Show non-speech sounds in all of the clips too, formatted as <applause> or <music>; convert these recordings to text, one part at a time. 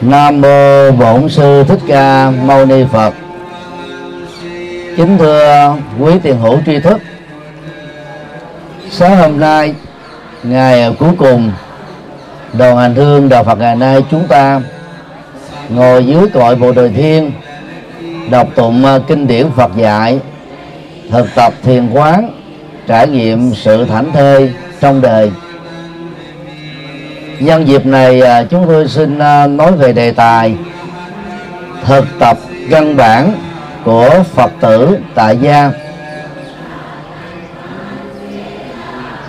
Nam mô Bổn sư Thích Ca Mâu Ni Phật. Kính thưa quý tiền hữu tri thức. Sáng hôm nay, ngày cuối cùng đoàn hành hương đạo Phật ngày nay chúng ta ngồi dưới cội bộ đời thiên đọc tụng à, kinh điển Phật dạy thực tập thiền quán trải nghiệm sự thảnh thơi trong đời nhân dịp này à, chúng tôi xin à, nói về đề tài thực tập căn bản của phật tử tại gia.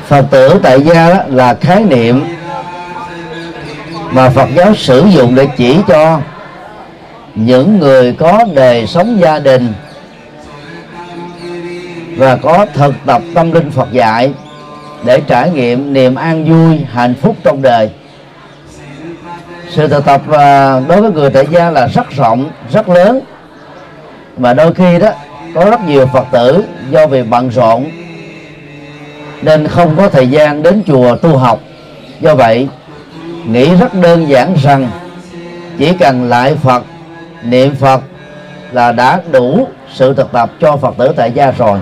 Phật tử tại gia là khái niệm mà phật giáo sử dụng để chỉ cho những người có đời sống gia đình và có thực tập tâm linh Phật dạy để trải nghiệm niềm an vui, hạnh phúc trong đời sự thực tập à, đối với người tại gia là rất rộng, rất lớn. Và đôi khi đó, có rất nhiều phật tử do vì bận rộn nên không có thời gian đến chùa tu học. Do vậy, nghĩ rất đơn giản rằng chỉ cần lại phật, niệm phật là đã đủ sự thực tập cho phật tử tại gia rồi.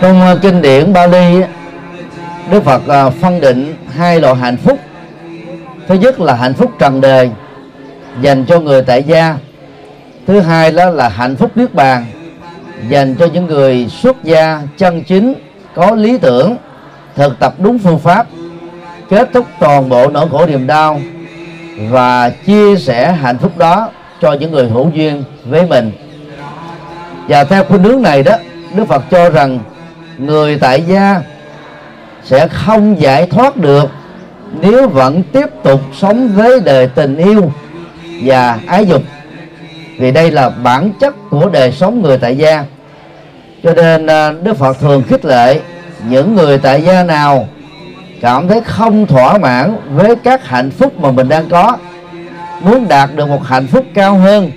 Trong à, kinh điển Bali Đức Phật à, phân định hai loại hạnh phúc thứ nhất là hạnh phúc trần đời dành cho người tại gia. Thứ hai đó là hạnh phúc niết bàn, dành cho những người xuất gia, chân chính, có lý tưởng, thực tập đúng phương pháp, kết thúc toàn bộ nỗi khổ niềm đau và chia sẻ hạnh phúc đó cho những người hữu duyên với mình. Và theo khuynh hướng này đó, Đức Phật cho rằng người tại gia sẽ không giải thoát được nếu vẫn tiếp tục sống với đời tình yêu và ái dục, vì đây là bản chất của đời sống người tại gia. Cho nên à, Đức Phật thường khích lệ những người tại gia nào cảm thấy không thỏa mãn với các hạnh phúc mà mình đang có, muốn đạt được một hạnh phúc cao hơn,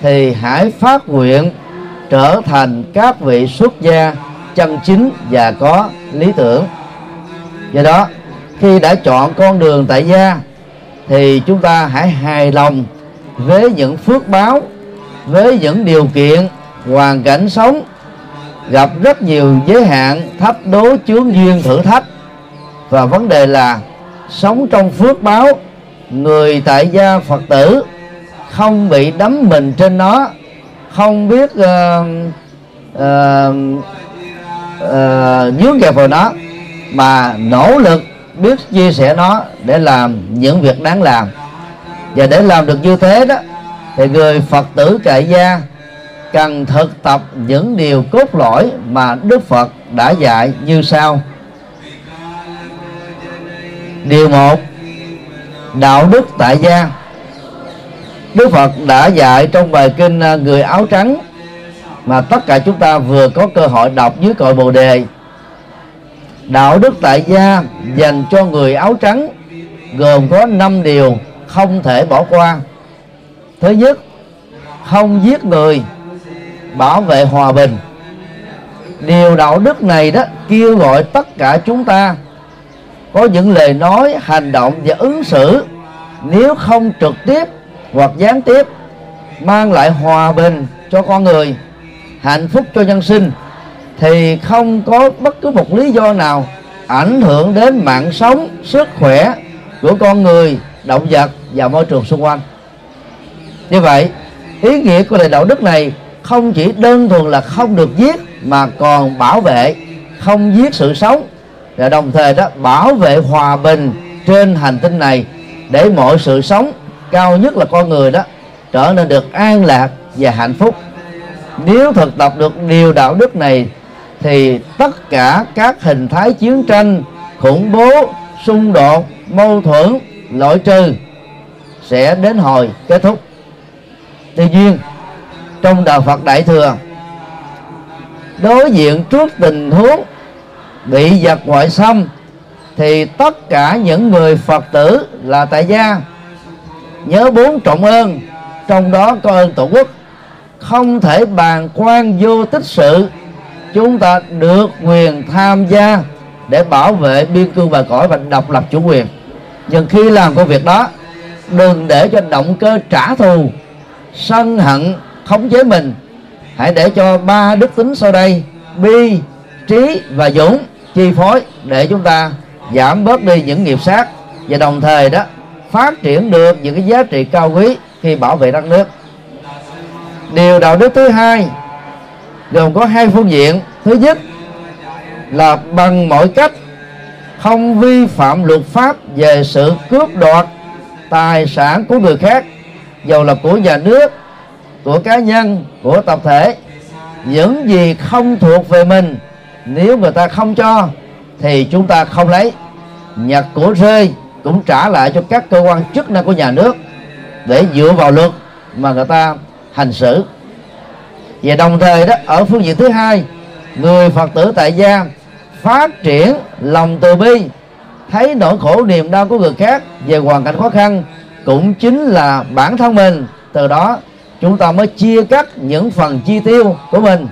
thì hãy phát nguyện trở thành các vị xuất gia chân chính và có lý tưởng. Do đó khi đã chọn con đường tại gia thì chúng ta hãy hài lòng với những phước báo với những điều kiện hoàn cảnh sống. Gặp rất nhiều giới hạn thách đố chướng duyên thử thách. Và vấn đề là sống trong phước báo người tại gia phật tử không bị đắm mình trên nó không biết ờ, ờ, ờ, uh, uh, uh, dướng kẹp vào nó mà nỗ lực biết chia sẻ nó để làm những việc đáng làm. Và để làm được như thế đó, thì người phật tử tại gia cần thực tập những điều cốt lõi mà đức phật đã dạy như sau. Điều một, đạo đức tại gia. Đức phật đã dạy trong bài kinh à, người áo trắng mà tất cả chúng ta vừa có cơ hội đọc dưới cội bồ đề đạo đức tại gia dành cho người áo trắng gồm có 5 điều không thể bỏ qua. Thứ nhất, không giết người bảo vệ hòa bình. Điều đạo đức này đó kêu gọi tất cả chúng ta có những lời nói, hành động và ứng xử nếu không trực tiếp hoặc gián tiếp, mang lại hòa bình cho con người, hạnh phúc cho nhân sinh thì không có bất cứ một lý do nào ảnh hưởng đến mạng sống, sức khỏe của con người, động vật và môi trường xung quanh. Như vậy, ý nghĩa của lời đạo đức này không chỉ đơn thuần là không được giết mà còn bảo vệ, không giết sự sống và đồng thời đó bảo vệ hòa bình trên hành tinh này để mọi sự sống, cao nhất là con người đó, trở nên được an lạc và hạnh phúc. Nếu thực tập được điều đạo đức này thì tất cả các hình thái chiến tranh, khủng bố, xung đột, mâu thuẫn, loại trừ sẽ đến hồi kết thúc. Tuy nhiên, trong đạo phật đại thừa, đối diện trước tình huống bị giặc ngoại xâm thì tất cả những người phật tử là tại gia. Nhớ bốn trọng ơn, trong đó có ơn tổ quốc. Không thể bàn quan vô tích sự chúng ta được quyền tham gia để bảo vệ biên cương và cõi và độc lập chủ quyền. Nhưng khi làm công việc đó, đừng để cho động cơ trả thù, sân hận, khống chế mình. Hãy để cho ba đức tính sau đây, bi, trí và dũng chi phối để chúng ta giảm bớt đi những nghiệp sát và đồng thời đó, phát triển được những cái giá trị cao quý khi bảo vệ đất nước. Điều đạo đức thứ hai gồm có hai phương diện. Thứ nhất là bằng mọi cách, không vi phạm luật pháp về sự cướp đoạt tài sản của người khác, dầu là của nhà nước, của cá nhân, của tập thể. Những gì không thuộc về mình, nếu người ta không cho, thì chúng ta không lấy. Nhặt của rơi cũng trả lại cho các cơ quan chức năng của nhà nước để dựa vào luật mà người ta hành xử và đồng thời đó, ở phương diện thứ hai, người phật tử tại gia phát triển lòng từ bi, thấy nỗi khổ niềm đau của người khác về hoàn cảnh khó khăn cũng chính là bản thân mình. Từ đó, chúng ta mới chia cắt những phần chi tiêu của mình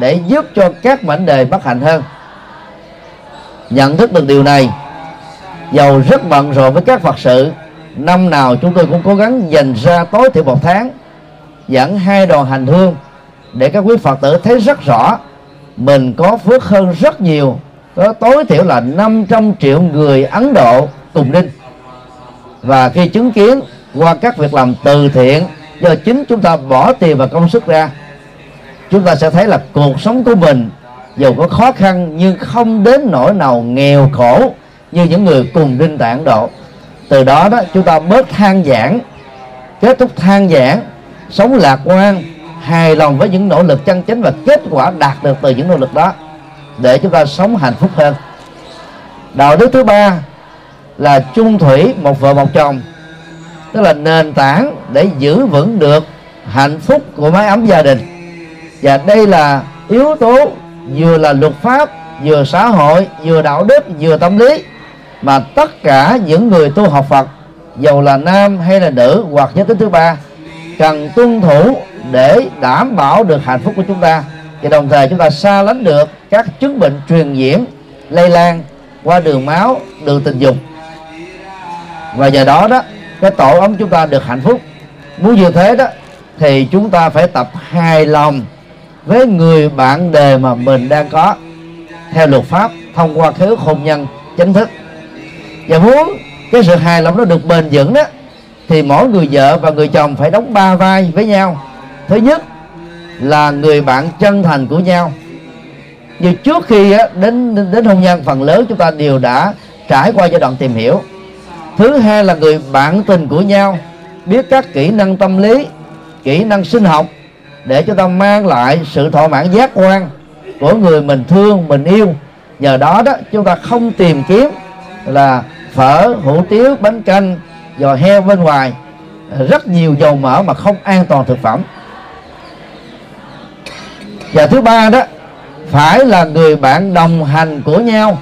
để giúp cho các mảnh đề bất hạnh hơn. Nhận thức được điều này, giàu rất bận rộn với các phật sự. Năm nào chúng tôi cũng cố gắng dành ra tối thiểu một tháng, dẫn hai đoàn hành hương để các quý phật tử thấy rất rõ, mình có phước hơn rất nhiều. Có tối thiểu là 500 triệu người Ấn Độ cùng đinh và khi chứng kiến qua các việc làm từ thiện, do chính chúng ta bỏ tiền và công sức ra, chúng ta sẽ thấy là cuộc sống của mình dù có khó khăn nhưng không đến nỗi nào nghèo khổ như những người cùng đinh tại Ấn Độ. Từ đó đó, chúng ta bớt than giảng, kết thúc than giảng, sống lạc quan hài lòng với những nỗ lực chân chính và kết quả đạt được từ những nỗ lực đó để chúng ta sống hạnh phúc hơn. Đạo đức thứ ba là chung thủy một vợ một chồng, tức là nền tảng để giữ vững được hạnh phúc của mái ấm gia đình. Và đây là yếu tố vừa là luật pháp, vừa xã hội, vừa đạo đức, vừa tâm lý mà tất cả những người tu học Phật, dầu là nam hay là nữ, hoặc giới tính thứ ba, cần tuân thủ để đảm bảo được hạnh phúc của chúng ta. Và đồng thời chúng ta xa lánh được các chứng bệnh truyền nhiễm lây lan qua đường máu, đường tình dục. Và nhờ đó đó, cái tổ ấm chúng ta được hạnh phúc. Muốn như thế đó, thì chúng ta phải tập hài lòng với người bạn đề mà mình đang có, theo luật pháp, thông qua khế ước hôn nhân chính thức. Và muốn cái sự hài lòng nó được bền vững đó, thì mỗi người vợ và người chồng phải đóng ba vai với nhau thứ nhất là người bạn chân thành của nhau. Như trước khi đến đến hôn nhân, phần lớn chúng ta đều đã trải qua giai đoạn tìm hiểu. Thứ hai là người bạn tình của nhau, biết các kỹ năng tâm lý, kỹ năng sinh học để cho ta mang lại sự thỏa mãn giác quan của người mình thương, mình yêu. Nhờ đó đó, chúng ta không tìm kiếm là phở, hủ tiếu, bánh canh giò heo bên ngoài. Rất nhiều dầu mỡ mà không an toàn thực phẩm và thứ ba đó, phải là người bạn đồng hành của nhau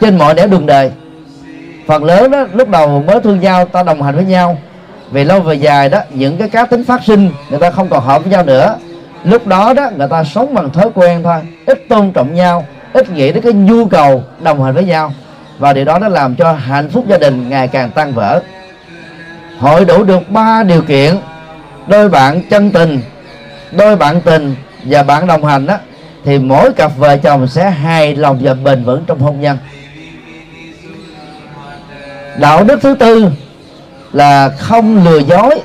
trên mọi nẻo đường đời. Phần lớn đó, lúc đầu mới thương nhau, ta đồng hành với nhau. Về lâu về dài đó, những cái cá tính phát sinh, người ta không còn hợp với nhau nữa. Lúc đó đó, người ta sống bằng thói quen thôi, ít tôn trọng nhau, ít nghĩ đến cái nhu cầu đồng hành với nhau. Và điều đó nó làm cho hạnh phúc gia đình ngày càng tăng vỡ. Hội đủ được ba điều kiện. Đôi bạn chân tình, đôi bạn tình và bạn đồng hành đó thì mỗi cặp vợ chồng sẽ hài lòng và bền vững trong hôn nhân. Đạo đức thứ tư là không lừa dối,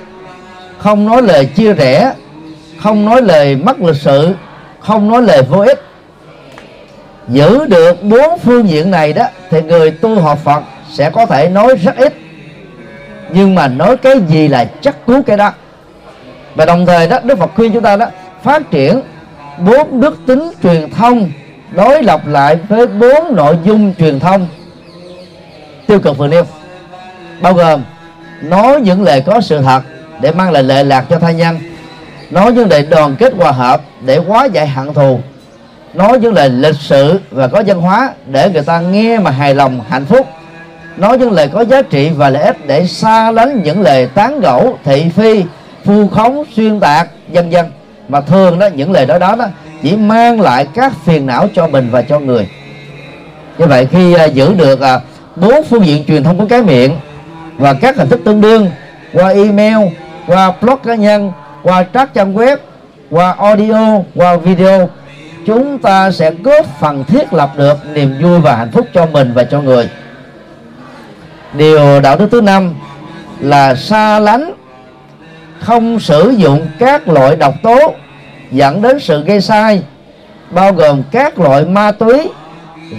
không nói lời chia rẽ, không nói lời mất lịch sự, không nói lời vô ích. Giữ được bốn phương diện này đó, thì người tu học Phật sẽ có thể nói rất ít. Nhưng mà nói cái gì là chắc cú cái đó. Và đồng thời đó, Đức Phật khuyên chúng ta đó phát triển bốn đức tính truyền thông đối lập lại với bốn nội dung truyền thông. Tiêu cực vừa nêu, bao gồm nói những lời có sự thật để mang lại lệ lạc cho tha nhân, nói những lời đoàn kết hòa hợp để hóa giải hận thù, nói những lời lịch sự và có văn hóa để người ta nghe mà hài lòng, hạnh phúc, nói những lời có giá trị và lợi ích để xa lánh những lời tán gẫu, thị phi phu khống, xuyên tạc, vân vân mà thường đó những lời nói đó đó chỉ mang lại các phiền não cho mình và cho người. Như vậy khi uh, giữ được uh, bốn phương diện truyền thông của cái miệng và các hình thức tương đương qua email qua blog cá nhân qua các trang web qua audio qua video chúng ta sẽ góp phần thiết lập được niềm vui và hạnh phúc cho mình và cho người. Điều đạo đức thứ năm là xa lánh không sử dụng các loại độc tố dẫn đến sự gây sai, bao gồm các loại ma túy,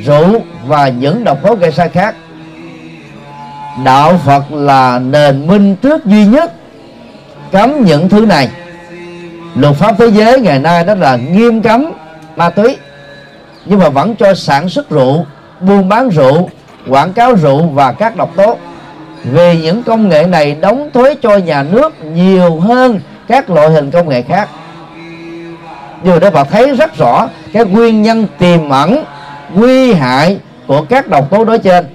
rượu và những độc tố gây sai khác. Đạo phật là nền minh trước duy nhất cấm những thứ này. Luật pháp thế giới ngày nay đó là nghiêm cấm ma túy, nhưng mà vẫn cho sản xuất rượu, buôn bán rượu, quảng cáo rượu và các độc tố vì những công nghệ này đóng thuế cho nhà nước nhiều hơn các loại hình công nghệ khác. Điều đó Phật thấy rất rõ cái nguyên nhân tiềm ẩn, nguy hại của các độc tố nói trên.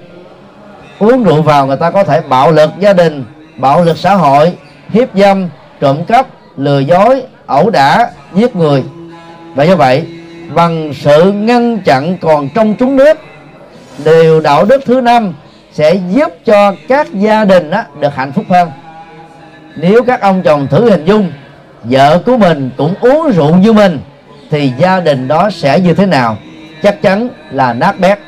Uống rượu vào người ta có thể bạo lực gia đình, bạo lực xã hội, hiếp dâm, trộm cắp, lừa dối, ẩu đả, giết người. Và do vậy, bằng sự ngăn chặn còn trong chúng nước điều đạo đức thứ năm sẽ giúp cho các gia đình đó được hạnh phúc hơn. Nếu các ông chồng thử hình dung, vợ của mình cũng uống rượu như mình, thì gia đình đó sẽ như thế nào? Chắc chắn là nát bét.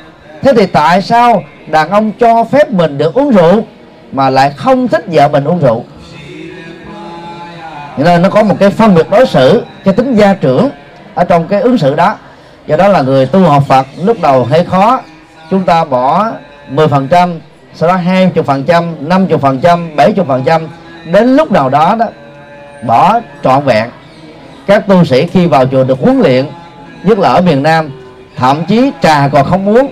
Thế thì tại sao đàn ông cho phép mình được uống rượu mà lại không thích vợ mình uống rượu? Nên nó có một cái phân biệt đối xử, cái tính gia trưởng ở trong cái ứng xử đó. Do đó là người tu học Phật, lúc đầu hơi khó, chúng ta bỏ 10% sau đó 20 phần trăm 50 phần trăm 70 phần trăm. Đến lúc nào đó đó, bỏ trọn vẹn. Các tu sĩ khi vào chùa được huấn luyện, nhất là ở miền Nam, thậm chí trà còn không uống,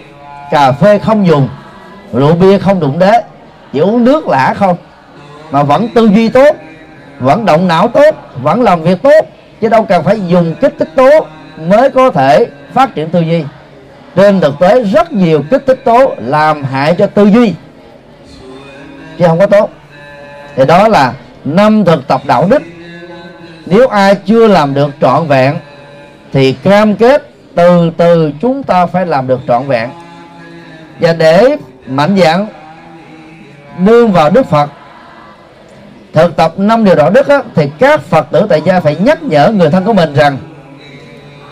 cà phê không dùng, rượu bia không đụng đế chỉ uống nước lã không. Mà vẫn tư duy tốt, vẫn động não tốt, vẫn làm việc tốt, chứ đâu cần phải dùng kích thích tố mới có thể phát triển tư duy trên thực tế rất nhiều kích thích tố làm hại cho tư duy. Chứ không có tốt. Thì đó là năm thực tập đạo đức. Nếu ai chưa làm được trọn vẹn thì cam kết từ từ chúng ta phải làm được trọn vẹn. Và để mạnh dạng nương vào đức phật thực tập năm điều đạo đức á, thì các phật tử tại gia phải nhắc nhở người thân của mình rằng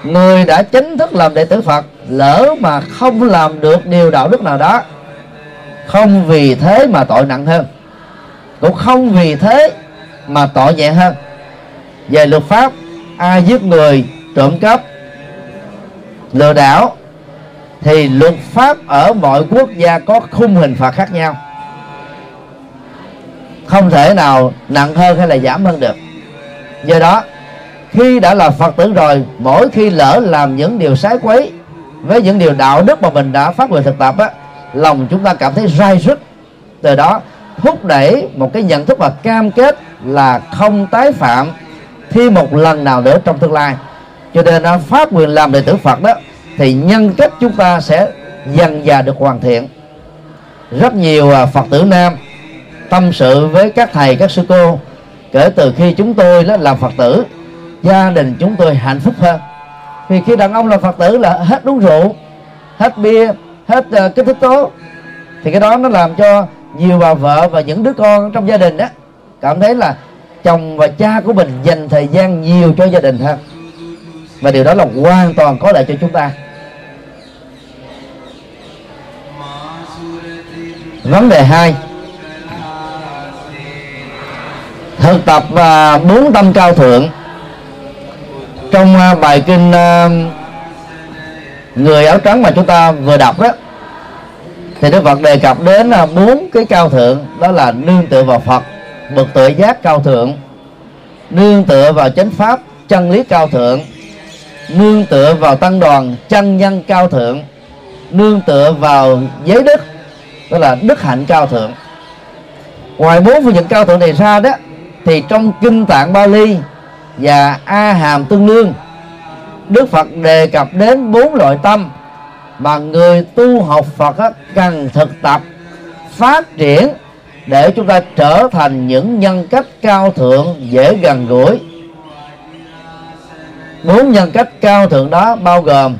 người đã chính thức làm đệ tử phật lỡ mà không làm được điều đạo đức nào đó, không vì thế mà tội nặng hơn. Cũng không vì thế mà tội nhẹ hơn. Về luật pháp, ai giết người trộm cắp, lừa đảo, thì luật pháp ở mọi quốc gia có khung hình phạt khác nhau. Không thể nào nặng hơn hay là giảm hơn được. Do đó, khi đã là phật tử rồi, mỗi khi lỡ làm những điều sái quấy với những điều đạo đức mà mình đã phát nguyện thực tập á, lòng chúng ta cảm thấy rai rứt từ đó, thúc đẩy một cái nhận thức và cam kết là không tái phạm thêm một lần nào nữa trong tương lai. Cho nên nó phát nguyện làm đệ tử Phật đó, thì nhân cách chúng ta sẽ dần dà được hoàn thiện. Rất nhiều à, Phật tử nam tâm sự với các thầy, các sư cô, kể từ khi chúng tôi đó làm Phật tử, gia đình chúng tôi hạnh phúc hơn vì khi đàn ông là Phật tử là hết uống rượu hết bia hết ờ, uh, kích thích tố. Thì cái đó nó làm cho nhiều bà vợ và những đứa con trong gia đình đó cảm thấy là chồng và cha của mình dành thời gian nhiều cho gia đình hơn. Và điều đó là hoàn toàn có lợi cho chúng ta. Vấn đề hai thực tập và bốn tâm cao thượng trong à, bài kinh à, người áo trắng mà chúng ta vừa đọc đó thì Đức Phật đề cập đến à, bốn cái cao thượng, đó là nương tựa vào Phật bậc tự giác cao thượng, nương tựa vào chánh pháp, chân lý cao thượng, nương tựa vào tăng đoàn, chân nhân cao thượng, nương tựa vào giới đức, đó là đức hạnh cao thượng. Ngoài bốn phương diện cao thượng này ra đó, thì trong kinh tạng Bali và A Hàm Tương Lương Đức Phật đề cập đến bốn loại tâm mà người tu học Phật cần thực tập, phát triển để chúng ta trở thành những nhân cách cao thượng dễ gần gũi. Bốn nhân cách cao thượng đó bao gồm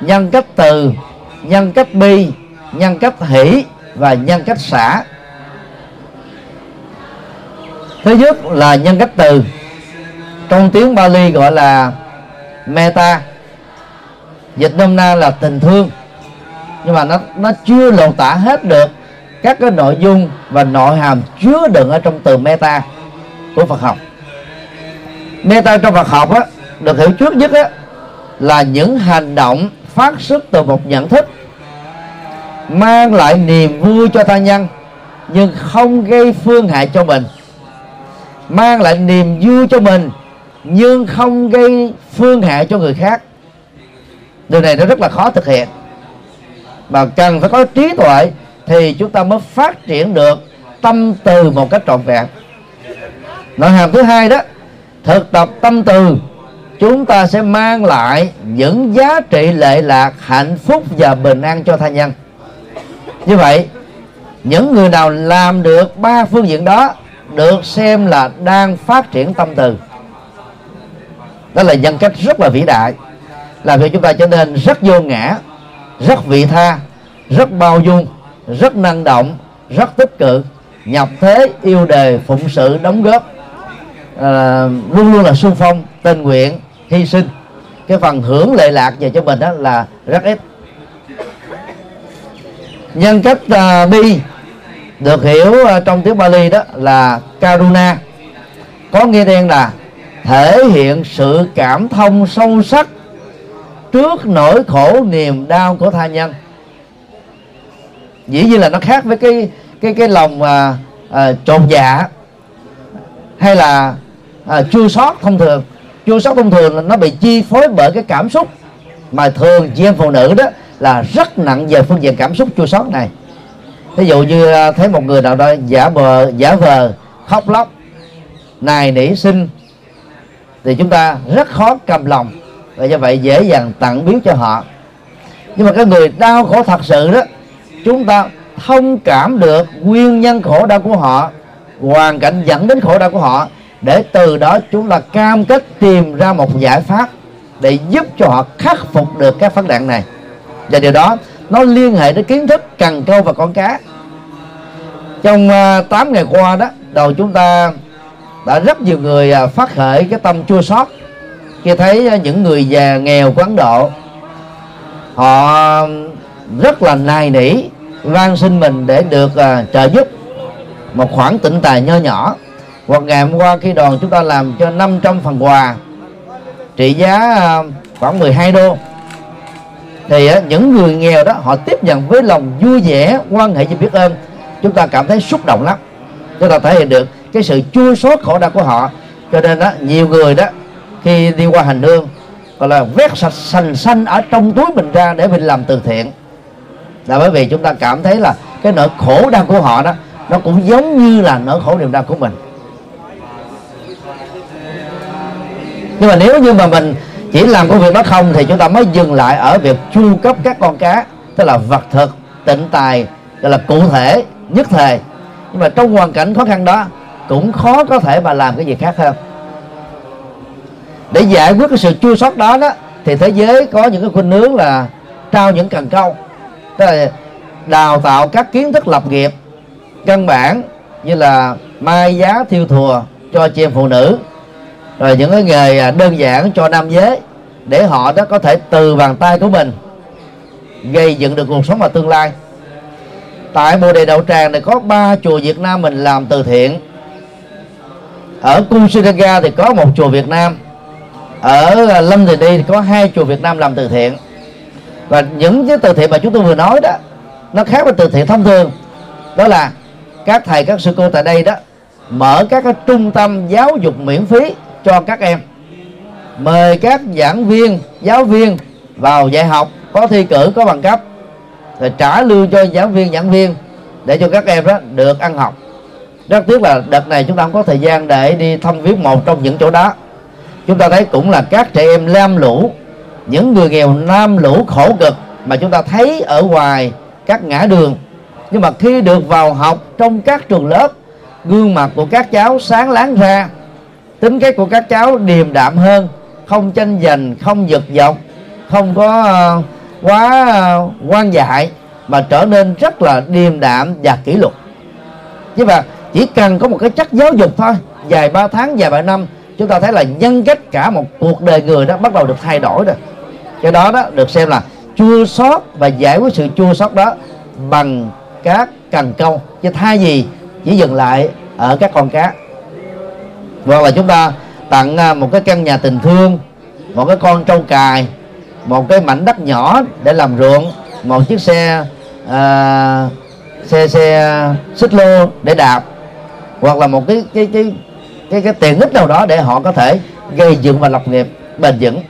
nhân cách từ, nhân cách bi, nhân cách hỷ và nhân cách xả. Thứ nhất là nhân cách từ trong tiếng Bali gọi là meta. Dịch nôm na là tình thương. Nhưng mà nó nó chưa lột tả hết được các cái nội dung và nội hàm chứa đựng ở trong từ meta của Phật học. Meta trong Phật học á, được hiểu trước nhất á, là những hành động phát xuất từ một nhận thức mang lại niềm vui cho tha nhân nhưng không gây phương hại cho mình mang lại niềm vui cho mình nhưng không gây phương hại cho người khác. Điều này nó rất là khó thực hiện. Mà cần phải có trí tuệ thì chúng ta mới phát triển được tâm từ một cách trọn vẹn. Nội hàm thứ hai đó, thực tập tâm từ. Chúng ta sẽ mang lại những giá trị lệ lạc, hạnh phúc và bình an cho tha nhân. Như vậy, những người nào làm được ba phương diện đó được xem là đang phát triển tâm từ đó là nhân cách rất là vĩ đại làm cho chúng ta trở nên rất vô ngã rất vị tha rất bao dung rất năng động rất tích cực nhập thế yêu đề phụng sự đóng góp à, luôn luôn là xung phong tình nguyện hy sinh. Cái phần hưởng lệ lạc về cho mình đó là rất ít. Nhân cách uh, bi được hiểu uh, trong tiếng Bali đó là Karuna. Có nghĩa đen là thể hiện sự cảm thông sâu sắc trước nỗi khổ niềm đau của tha nhân. Dĩ nhiên là nó khác với cái cái cái lòng à, à, trột dạ hay là à, chua sót thông thường. Chua sót thông thường là nó bị chi phối bởi cái cảm xúc mà thường chị em phụ nữ đó là rất nặng về phương diện cảm xúc chua sót này. Ví dụ như à, thấy một người nào đó giả vờ giả vờ khóc lóc nài nỉ xin thì chúng ta rất khó cầm lòng và do vậy dễ dàng tặng biếu cho họ. Nhưng mà cái người đau khổ thật sự đó chúng ta thông cảm được nguyên nhân khổ đau của họ hoàn cảnh dẫn đến khổ đau của họ để từ đó chúng ta cam kết tìm ra một giải pháp để giúp cho họ khắc phục được các vấn nạn này. Và điều đó nó liên hệ đến kiến thức cần câu và con cá. Trong à, uh, 8 ngày qua đó đầu chúng ta đã rất nhiều người à, phát khởi cái tâm chua xót khi thấy à, những người già nghèo của Ấn Độ. Họ rất là nài nỉ van xin mình để được uh, trợ giúp một khoản tịnh tài nho nhỏ. Hoặc ngày hôm qua khi đoàn chúng ta làm cho 500 phần quà trị giá uh, khoảng 12 đô thì uh, những người nghèo đó họ tiếp nhận với lòng vui vẻ quan hệ và biết ơn. Chúng ta cảm thấy xúc động lắm. Chúng ta thể hiện được cái sự chua xót khổ đau của họ. Cho nên đó nhiều người đó, khi đi qua hành hương, gọi là vét sạch sành xanh ở trong túi mình ra để mình làm từ thiện. Là bởi vì chúng ta cảm thấy là cái nỗi khổ đau của họ đó, nó cũng giống như là nỗi khổ niềm đau của mình. Nhưng mà nếu như mà mình chỉ làm công việc đó không, thì chúng ta mới dừng lại ở việc chu cấp các con cá, tức là vật thực, tịnh tài, gọi là cụ thể, nhất thời nhưng mà trong hoàn cảnh khó khăn đó cũng khó có thể mà làm cái gì khác hơn. Để giải quyết cái sự chua sót đó đó, thì thế giới có những cái khuynh hướng là trao những cần câu. Tức là đào tạo các kiến thức lập nghiệp, căn bản như là mai giá thiêu thùa cho chị em phụ nữ, rồi những cái nghề à, đơn giản cho nam giới để họ đó có thể từ bàn tay của mình gây dựng được cuộc sống và tương lai. Tại bồ đề đậu tràng này có ba chùa Việt Nam mình làm từ thiện ở cung thì có một chùa Việt Nam. Ở à, Lâm Thì Đi thì có hai chùa Việt Nam làm từ thiện. Và những cái từ thiện mà chúng tôi vừa nói đó, nó khác với từ thiện thông thường. Đó là các thầy, các sư cô tại đây đó, mở các cái trung tâm giáo dục miễn phí cho các em. Mời các giảng viên, giáo viên vào dạy học, có thi cử, có bằng cấp, rồi trả lương cho giáo viên, giảng viên để cho các em đó được ăn học rất tiếc là đợt này chúng ta không có thời gian để đi thăm viếng một trong những chỗ đó. Chúng ta thấy cũng là các trẻ em lam lũ những người nghèo nam lũ khổ cực mà chúng ta thấy ở ngoài các ngã đường. Nhưng mà khi được vào học trong các trường lớp gương mặt của các cháu sáng láng ra tính cách của các cháu điềm đạm hơn không tranh giành không giật dọc không có uh, quá uh, quan dại mà trở nên rất là điềm đạm và kỷ luật. Chứ mà chỉ cần có một cái chất giáo dục thôi. Vài ba tháng vài ba năm chúng ta thấy là nhân cách cả một cuộc đời người đó bắt đầu được thay đổi rồi. Cái đó đó được xem là chua sót và giải quyết sự chua sót đó bằng các cần câu. Chứ thay gì chỉ dừng lại ở các con cá. Hoặc là chúng ta tặng à, một cái căn nhà tình thương một cái con trâu cài một cái mảnh đất nhỏ để làm ruộng một chiếc xe uh, xe xe xích lô để đạp hoặc là một cái cái cái cái cái tiện ích nào đó để họ có thể gây dựng và lập nghiệp bền vững.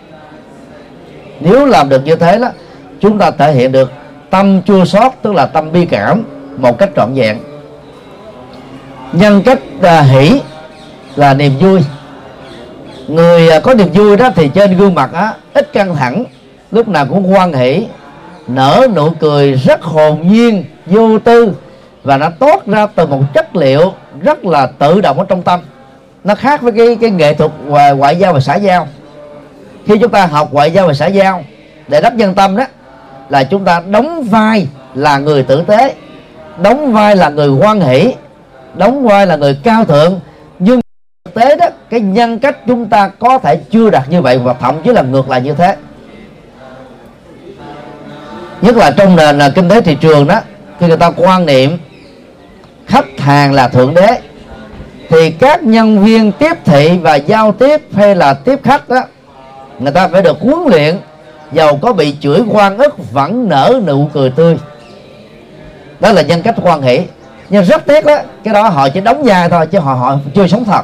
Nếu làm được như thế đó chúng ta thể hiện được tâm chua xót tức là tâm bi cảm một cách trọn vẹn. Nhân cách à, hỷ là niềm vui. Người à, có niềm vui đó thì trên gương mặt á ít căng thẳng lúc nào cũng hoan hỷ nở nụ cười rất hồn nhiên vô tư và nó tốt ra từ một chất liệu rất là tự động ở trong tâm. Nó khác với cái cái nghệ thuật à, ngoại giao và xã giao. Khi chúng ta học ngoại giao và xã giao, để đắp nhân tâm đó, là chúng ta đóng vai là người tử tế, đóng vai là người hoan hỷ, đóng vai là người cao thượng. Nhưng thực tế đó, cái nhân cách chúng ta có thể chưa đạt như vậy và thậm chí là ngược lại như thế. Nhất là trong nền à, kinh tế thị trường đó, khi người ta quan niệm khách hàng là thượng đế. Thì các nhân viên tiếp thị và giao tiếp hay là tiếp khách đó người ta phải được huấn luyện. Giàu có bị chửi quan ức vẫn nở nụ cười tươi. Đó là nhân cách quan hệ nhưng rất tiếc đó cái đó họ chỉ đóng vai thôi, chứ họ họ chưa sống thật.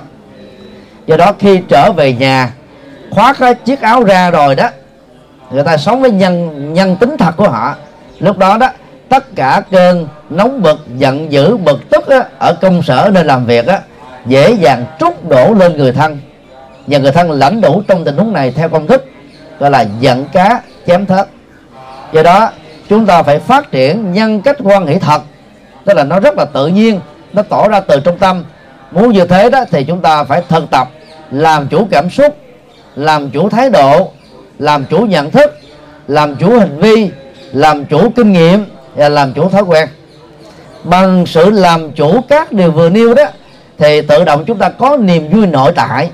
Do đó khi trở về nhà, khoác cái chiếc áo ra rồi đó, người ta sống với nhân nhân tính thật của họ. Lúc đó đó tất cả cơn nóng bực giận dữ bực tức á, ở công sở nơi làm việc á, dễ dàng trút đổ lên người thân. Và người thân lãnh đủ trong tình huống này theo công thức gọi là giận cá chém thớt. Do đó chúng ta phải phát triển nhân cách quan hệ thật tức là nó rất là tự nhiên nó tỏ ra từ trong tâm. Muốn như thế đó thì chúng ta phải thực tập làm chủ cảm xúc làm chủ thái độ làm chủ nhận thức làm chủ hành vi làm chủ kinh nghiệm và làm chủ thói quen. Bằng sự làm chủ các điều vừa nêu đó, thì tự động chúng ta có niềm vui nội tại.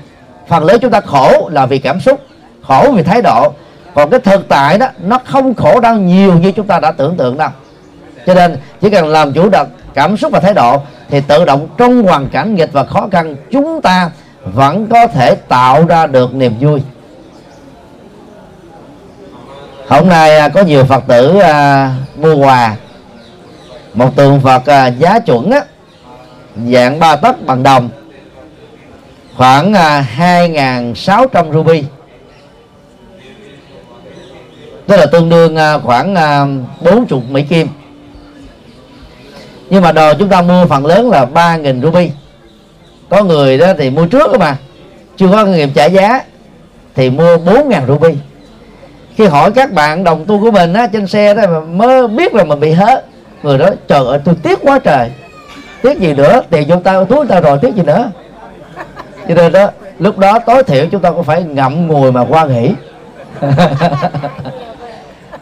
Phần lớn chúng ta khổ là vì cảm xúc, khổ vì thái độ. Còn cái thực tại đó, nó không khổ đau nhiều như chúng ta đã tưởng tượng đâu. Cho nên, chỉ cần làm chủ được cảm xúc và thái độ, thì tự động trong hoàn cảnh nghịch và khó khăn, chúng ta vẫn có thể tạo ra được niềm vui hôm nay à, có nhiều phật tử à, mua quà. Một tượng phật à, giá chuẩn á, dạng ba tấc bằng đồng. Khoảng à, 2.600 ruby. Tức là tương đương à, khoảng à, 40 Mỹ Kim. Nhưng mà đồ chúng ta mua phần lớn là 3.000 ruby. Có người đó thì mua trước mà. Chưa có kinh nghiệm trả giá thì mua 4.000 ruby khi hỏi các bạn đồng tu của mình á, trên xe đó mà mới biết là mình bị hớ người đó trời ơi tôi tiếc quá trời. Tiếc gì nữa? Tiền chúng ta túi ta rồi tiếc gì nữa? Cho nên đó lúc đó tối thiểu chúng ta cũng phải ngậm ngùi mà quan hỷ. <laughs>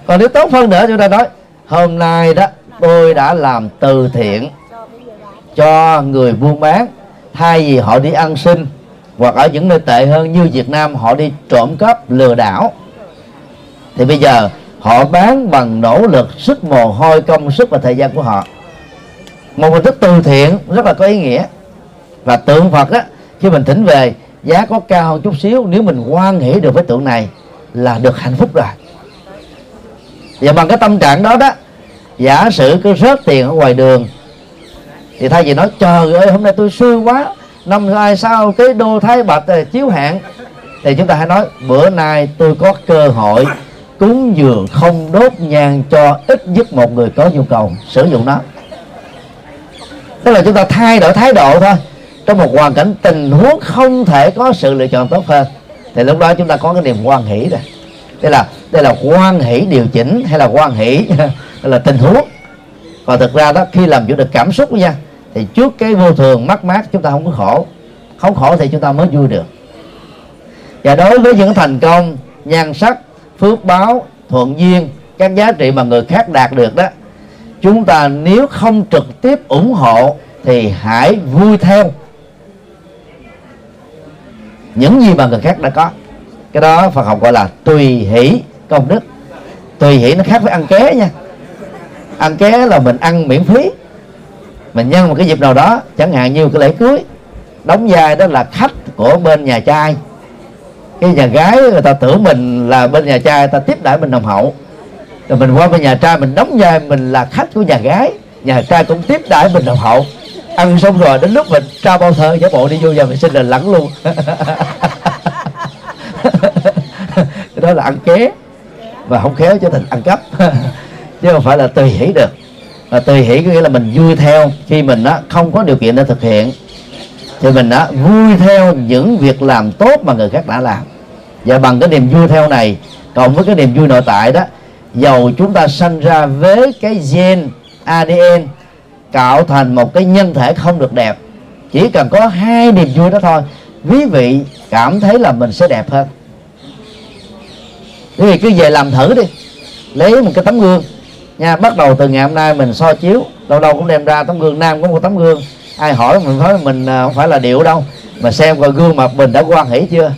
Còn nếu tốt hơn nữa chúng ta nói hôm nay đó tôi đã làm từ thiện cho người buôn bán. Thay vì họ đi ăn xin hoặc ở những nơi tệ hơn như Việt Nam họ đi trộm cắp lừa đảo thì bây giờ họ bán bằng nỗ lực, sức mồ hôi, công sức và thời gian của họ. Một hình thức từ thiện rất là có ý nghĩa. Và tượng Phật á, khi mình thỉnh về, giá có cao hơn chút xíu, nếu mình quan hệ được với tượng này là được hạnh phúc rồi. Và bằng cái tâm trạng đó đó, giả sử cứ rớt tiền ở ngoài đường, thì thay vì nói, trời ơi, hôm nay tôi xui quá, năm nay sau cái đô thái bạch ờ, chiếu hạn thì chúng ta hãy nói, bữa nay tôi có cơ hội cúng dường không đốt nhang cho ít nhất một người có nhu cầu sử dụng nó. Tức là chúng ta thay đổi thái độ thôi. Trong một hoàn cảnh tình huống không thể có sự lựa chọn tốt hơn, thì lúc đó chúng ta có cái niềm quan hỷ rồi đây là đây là quan hỷ điều chỉnh hay là quan hỷ <laughs> là tình huống? Còn thực ra đó, khi làm chủ được cảm xúc nha, thì trước cái vô thường mất mát chúng ta không có khổ. Không khổ thì chúng ta mới vui được. Và đối với những thành công, nhan sắc phước báo, thuận duyên, các giá trị mà người khác đạt được đó. Chúng ta nếu không trực tiếp ủng hộ thì hãy vui theo. Những gì mà người khác đã có. Cái đó Phật học gọi là tùy hỷ công đức. Tùy hỷ nó khác với ăn ké nha. Ăn ké là mình ăn miễn phí. Mình nhân một cái dịp nào đó, chẳng hạn như cái lễ cưới, đóng vai đó là khách của bên nhà trai cái nhà gái người ta tưởng mình là bên nhà trai ta tiếp đãi mình nồng hậu. Rồi mình qua bên nhà trai mình đóng vai mình là khách của nhà gái. Nhà trai cũng tiếp đãi mình nồng hậu. Ăn xong rồi đến lúc mình tra bao thơ giả bộ đi vô nhà vệ sinh là lẳng luôn. Cái <laughs> đó là ăn ké. Và không khéo cho thành ăn cắp. <laughs> Chứ không phải là tùy hỷ được. Và tùy hỷ có nghĩa là mình vui theo. Khi mình á, không có điều kiện để thực hiện thì mình á, vui theo những việc làm tốt mà người khác đã làm và bằng cái niềm vui theo này. Cộng với cái niềm vui nội tại đó, dầu chúng ta sanh ra với cái gen ADN tạo thành một cái nhân thể không được đẹp, chỉ cần có hai niềm vui đó thôi, quý vị cảm thấy là mình sẽ đẹp hơn. Quý vị cứ về làm thử đi, lấy một cái tấm gương. Nha, bắt đầu từ ngày hôm nay mình soi chiếu lâu lâu cũng đem ra tấm gương, nam có một tấm gương. Ai hỏi mình nói mình à, không phải là điệu đâu, mà xem coi gương mặt mình đã quan hỷ chưa?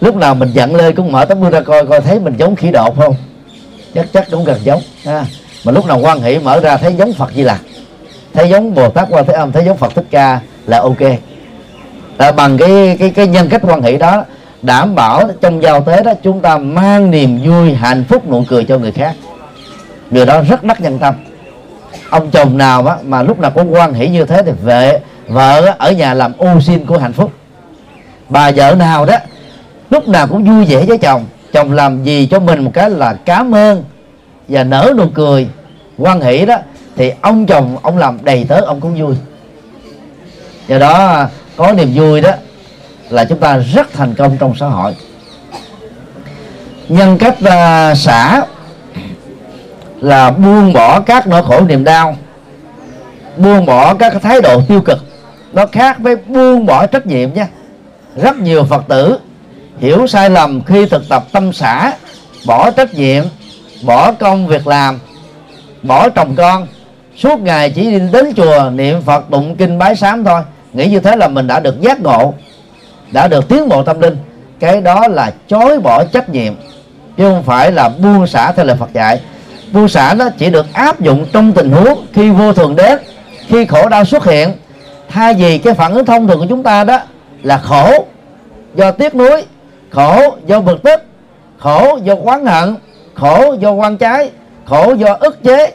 Lúc nào mình giận lên cũng mở tấm gương ra coi coi thấy mình giống khí độ không? Chắc chắc cũng gần giống ha. mà lúc nào quan hệ mở ra thấy giống phật gì là thấy giống bồ tát qua thế âm thấy giống phật thích ca là ok. Là bằng cái cái cái nhân cách quan hệ đó đảm bảo trong giao tế đó chúng ta mang niềm vui hạnh phúc nụ cười cho người khác. Người đó rất đắc nhân tâm. Ông chồng nào á, mà lúc nào cũng quan hệ như thế thì vệ vợ ở nhà làm ô xin của hạnh phúc. Bà vợ nào đó lúc nào cũng vui vẻ với chồng. Chồng làm gì cho mình một cái là cảm ơn và nở nụ cười. Quan hỷ đó thì ông chồng ông làm đầy tớ ông cũng vui. Do đó có niềm vui đó là chúng ta rất thành công trong xã hội. Nhân cách uh, xã là buông bỏ các nỗi khổ niềm đau buông bỏ các thái độ tiêu cực. Nó khác với buông bỏ trách nhiệm nha rất nhiều phật tử hiểu sai lầm khi thực tập tâm xã, bỏ trách nhiệm, bỏ công việc làm, bỏ chồng con. Suốt ngày chỉ đi đến chùa niệm phật tụng kinh bái sám thôi. Nghĩ như thế là mình đã được giác ngộ, đã được tiến bộ tâm linh. Cái đó là chối bỏ trách nhiệm, chứ không phải là buông xả theo lời Phật dạy. Buông xả nó chỉ được áp dụng trong tình huống khi vô thường đến, khi khổ đau xuất hiện. Thay vì cái phản ứng thông thường của chúng ta đó là khổ do tiếc nuối khổ do bực tức, khổ do oán hận, khổ do quan trái, khổ do ức chế,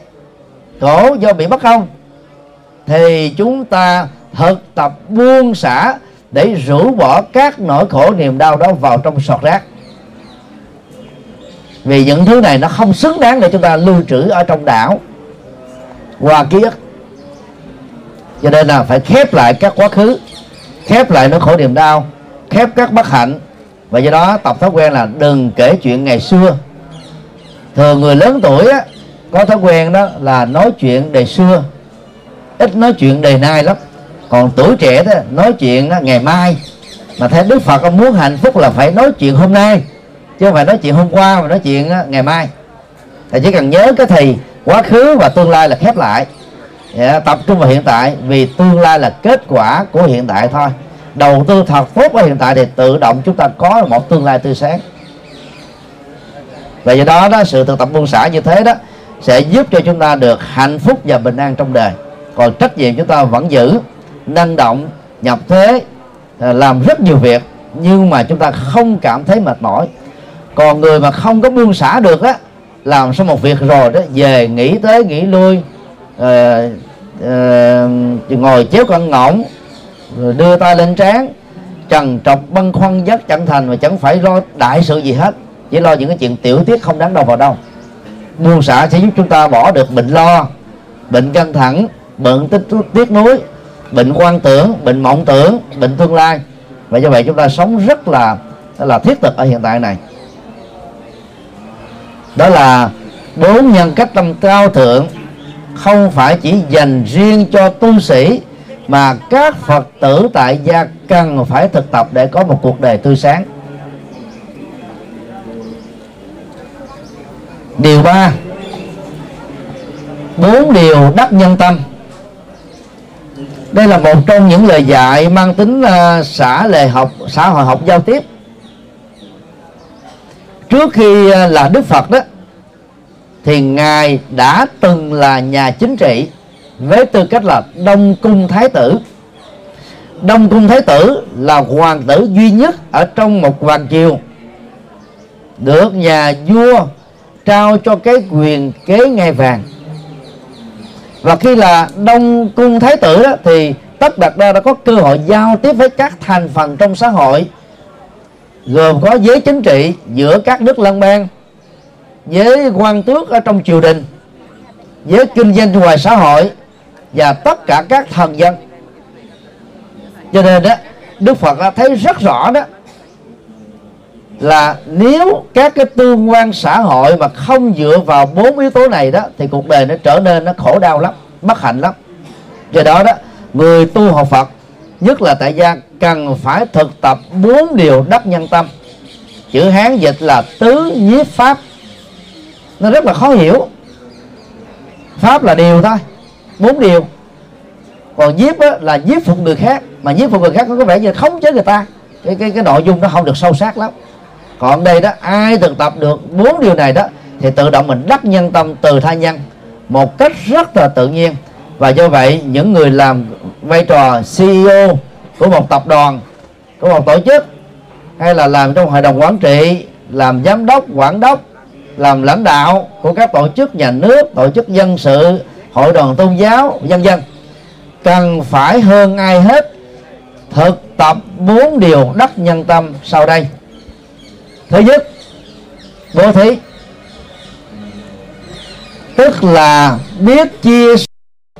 khổ do bị bất công thì chúng ta thực tập buông xả để rũ bỏ các nỗi khổ niềm đau đó vào trong sọt rác. Vì những thứ này nó không xứng đáng để chúng ta lưu trữ ở trong đảo qua ký ức. Cho nên là phải khép lại các quá khứ, khép lại nỗi khổ niềm đau, khép các bất hạnh và do đó tập thói quen là đừng kể chuyện ngày xưa. Thường người lớn tuổi á, có thói quen đó là nói chuyện đời xưa. Ít nói chuyện đời nay lắm. Còn tuổi trẻ đó nói chuyện đó, ngày mai. Mà theo đức phật ông muốn hạnh phúc là phải nói chuyện hôm nay chứ không phải nói chuyện hôm qua mà nói chuyện đó, ngày mai. Thì chỉ cần nhớ cái thì quá khứ và tương lai là khép lại. Yeah, tập trung vào hiện tại vì tương lai là kết quả của hiện tại thôi đầu tư thật tốt ở hiện tại thì tự động chúng ta có một tương lai tươi sáng. Và do đó đó sự thực tập buông xả như thế đó sẽ giúp cho chúng ta được hạnh phúc và bình an trong đời. Còn trách nhiệm chúng ta vẫn giữ năng động nhập thế à, làm rất nhiều việc nhưng mà chúng ta không cảm thấy mệt mỏi. Còn người mà không có buông xả được á làm xong một việc rồi đó về nghỉ tới nghỉ lui uh, uh, ngồi chéo con ngỗng rồi đưa tay lên trán. Trần trọc băn khoăn giấc chẳng thành mà chẳng phải lo đại sự gì hết. Chỉ lo những cái chuyện tiểu tiết không đáng đâu vào đâu. Buông xả sẽ giúp chúng ta bỏ được bệnh lo, bệnh căng thẳng, bệnh tích tiếc nuối bệnh quan tưởng, bệnh mộng tưởng, bệnh tương lai. Và do vậy chúng ta sống rất là là thiết thực ở hiện tại này. Đó là bốn nhân cách tâm cao thượng không phải chỉ dành riêng cho tu sĩ mà các phật tử tại gia cần phải thực tập để có một cuộc đời tươi sáng. Điều ba. Bốn điều đắc nhân tâm. Đây là một trong những lời dạy mang tính ờ, uh, xã lề học xã hội học giao tiếp. Trước khi uh, là đức phật đó thì ngài đã từng là nhà chính trị với tư cách là đông cung thái tử. Đông cung thái tử là hoàng tử duy nhất ở trong một hoàng triều. Được nhà vua trao cho cái quyền kế ngai vàng. Và khi là đông cung thái tử đó, thì tất đặt ra đã có cơ hội giao tiếp với các thành phần trong xã hội gồm có giới chính trị giữa các nước lân bang với quan tước ở trong triều đình với kinh doanh ngoài xã hội và tất cả các thần dân. Cho nên đó, đức phật đã thấy rất rõ đó, là nếu các cái tương quan xã hội mà không dựa vào bốn yếu tố này đó, thì cuộc đời nó trở nên nó khổ đau lắm, bất hạnh lắm. Do đó đó, người tu học Phật, nhất là tại gia, cần phải thực tập bốn điều đắc nhân tâm. Chữ hán dịch là tứ nhiếp pháp. Nó rất là khó hiểu. Pháp là điều thôi bốn điều. Còn giết á, là giết phục người khác mà giết phục người khác có vẻ như khống chế người ta. Cái cái cái nội dung nó không được sâu sắc lắm. Còn đây đó ai thực tập được bốn điều này đó thì tự động mình đắc nhân tâm từ tha nhân một cách rất là tự nhiên. Và do vậy những người làm vai trò CEO của một tập đoàn của một tổ chức hay là làm trong hội đồng quản trị làm giám đốc quản đốc làm lãnh đạo của các tổ chức nhà nước tổ chức dân sự hội đoàn tôn giáo dân dân cần phải hơn ai hết thực tập bốn điều đắc nhân tâm sau đây. Thứ nhất, bố thí, tức là biết chia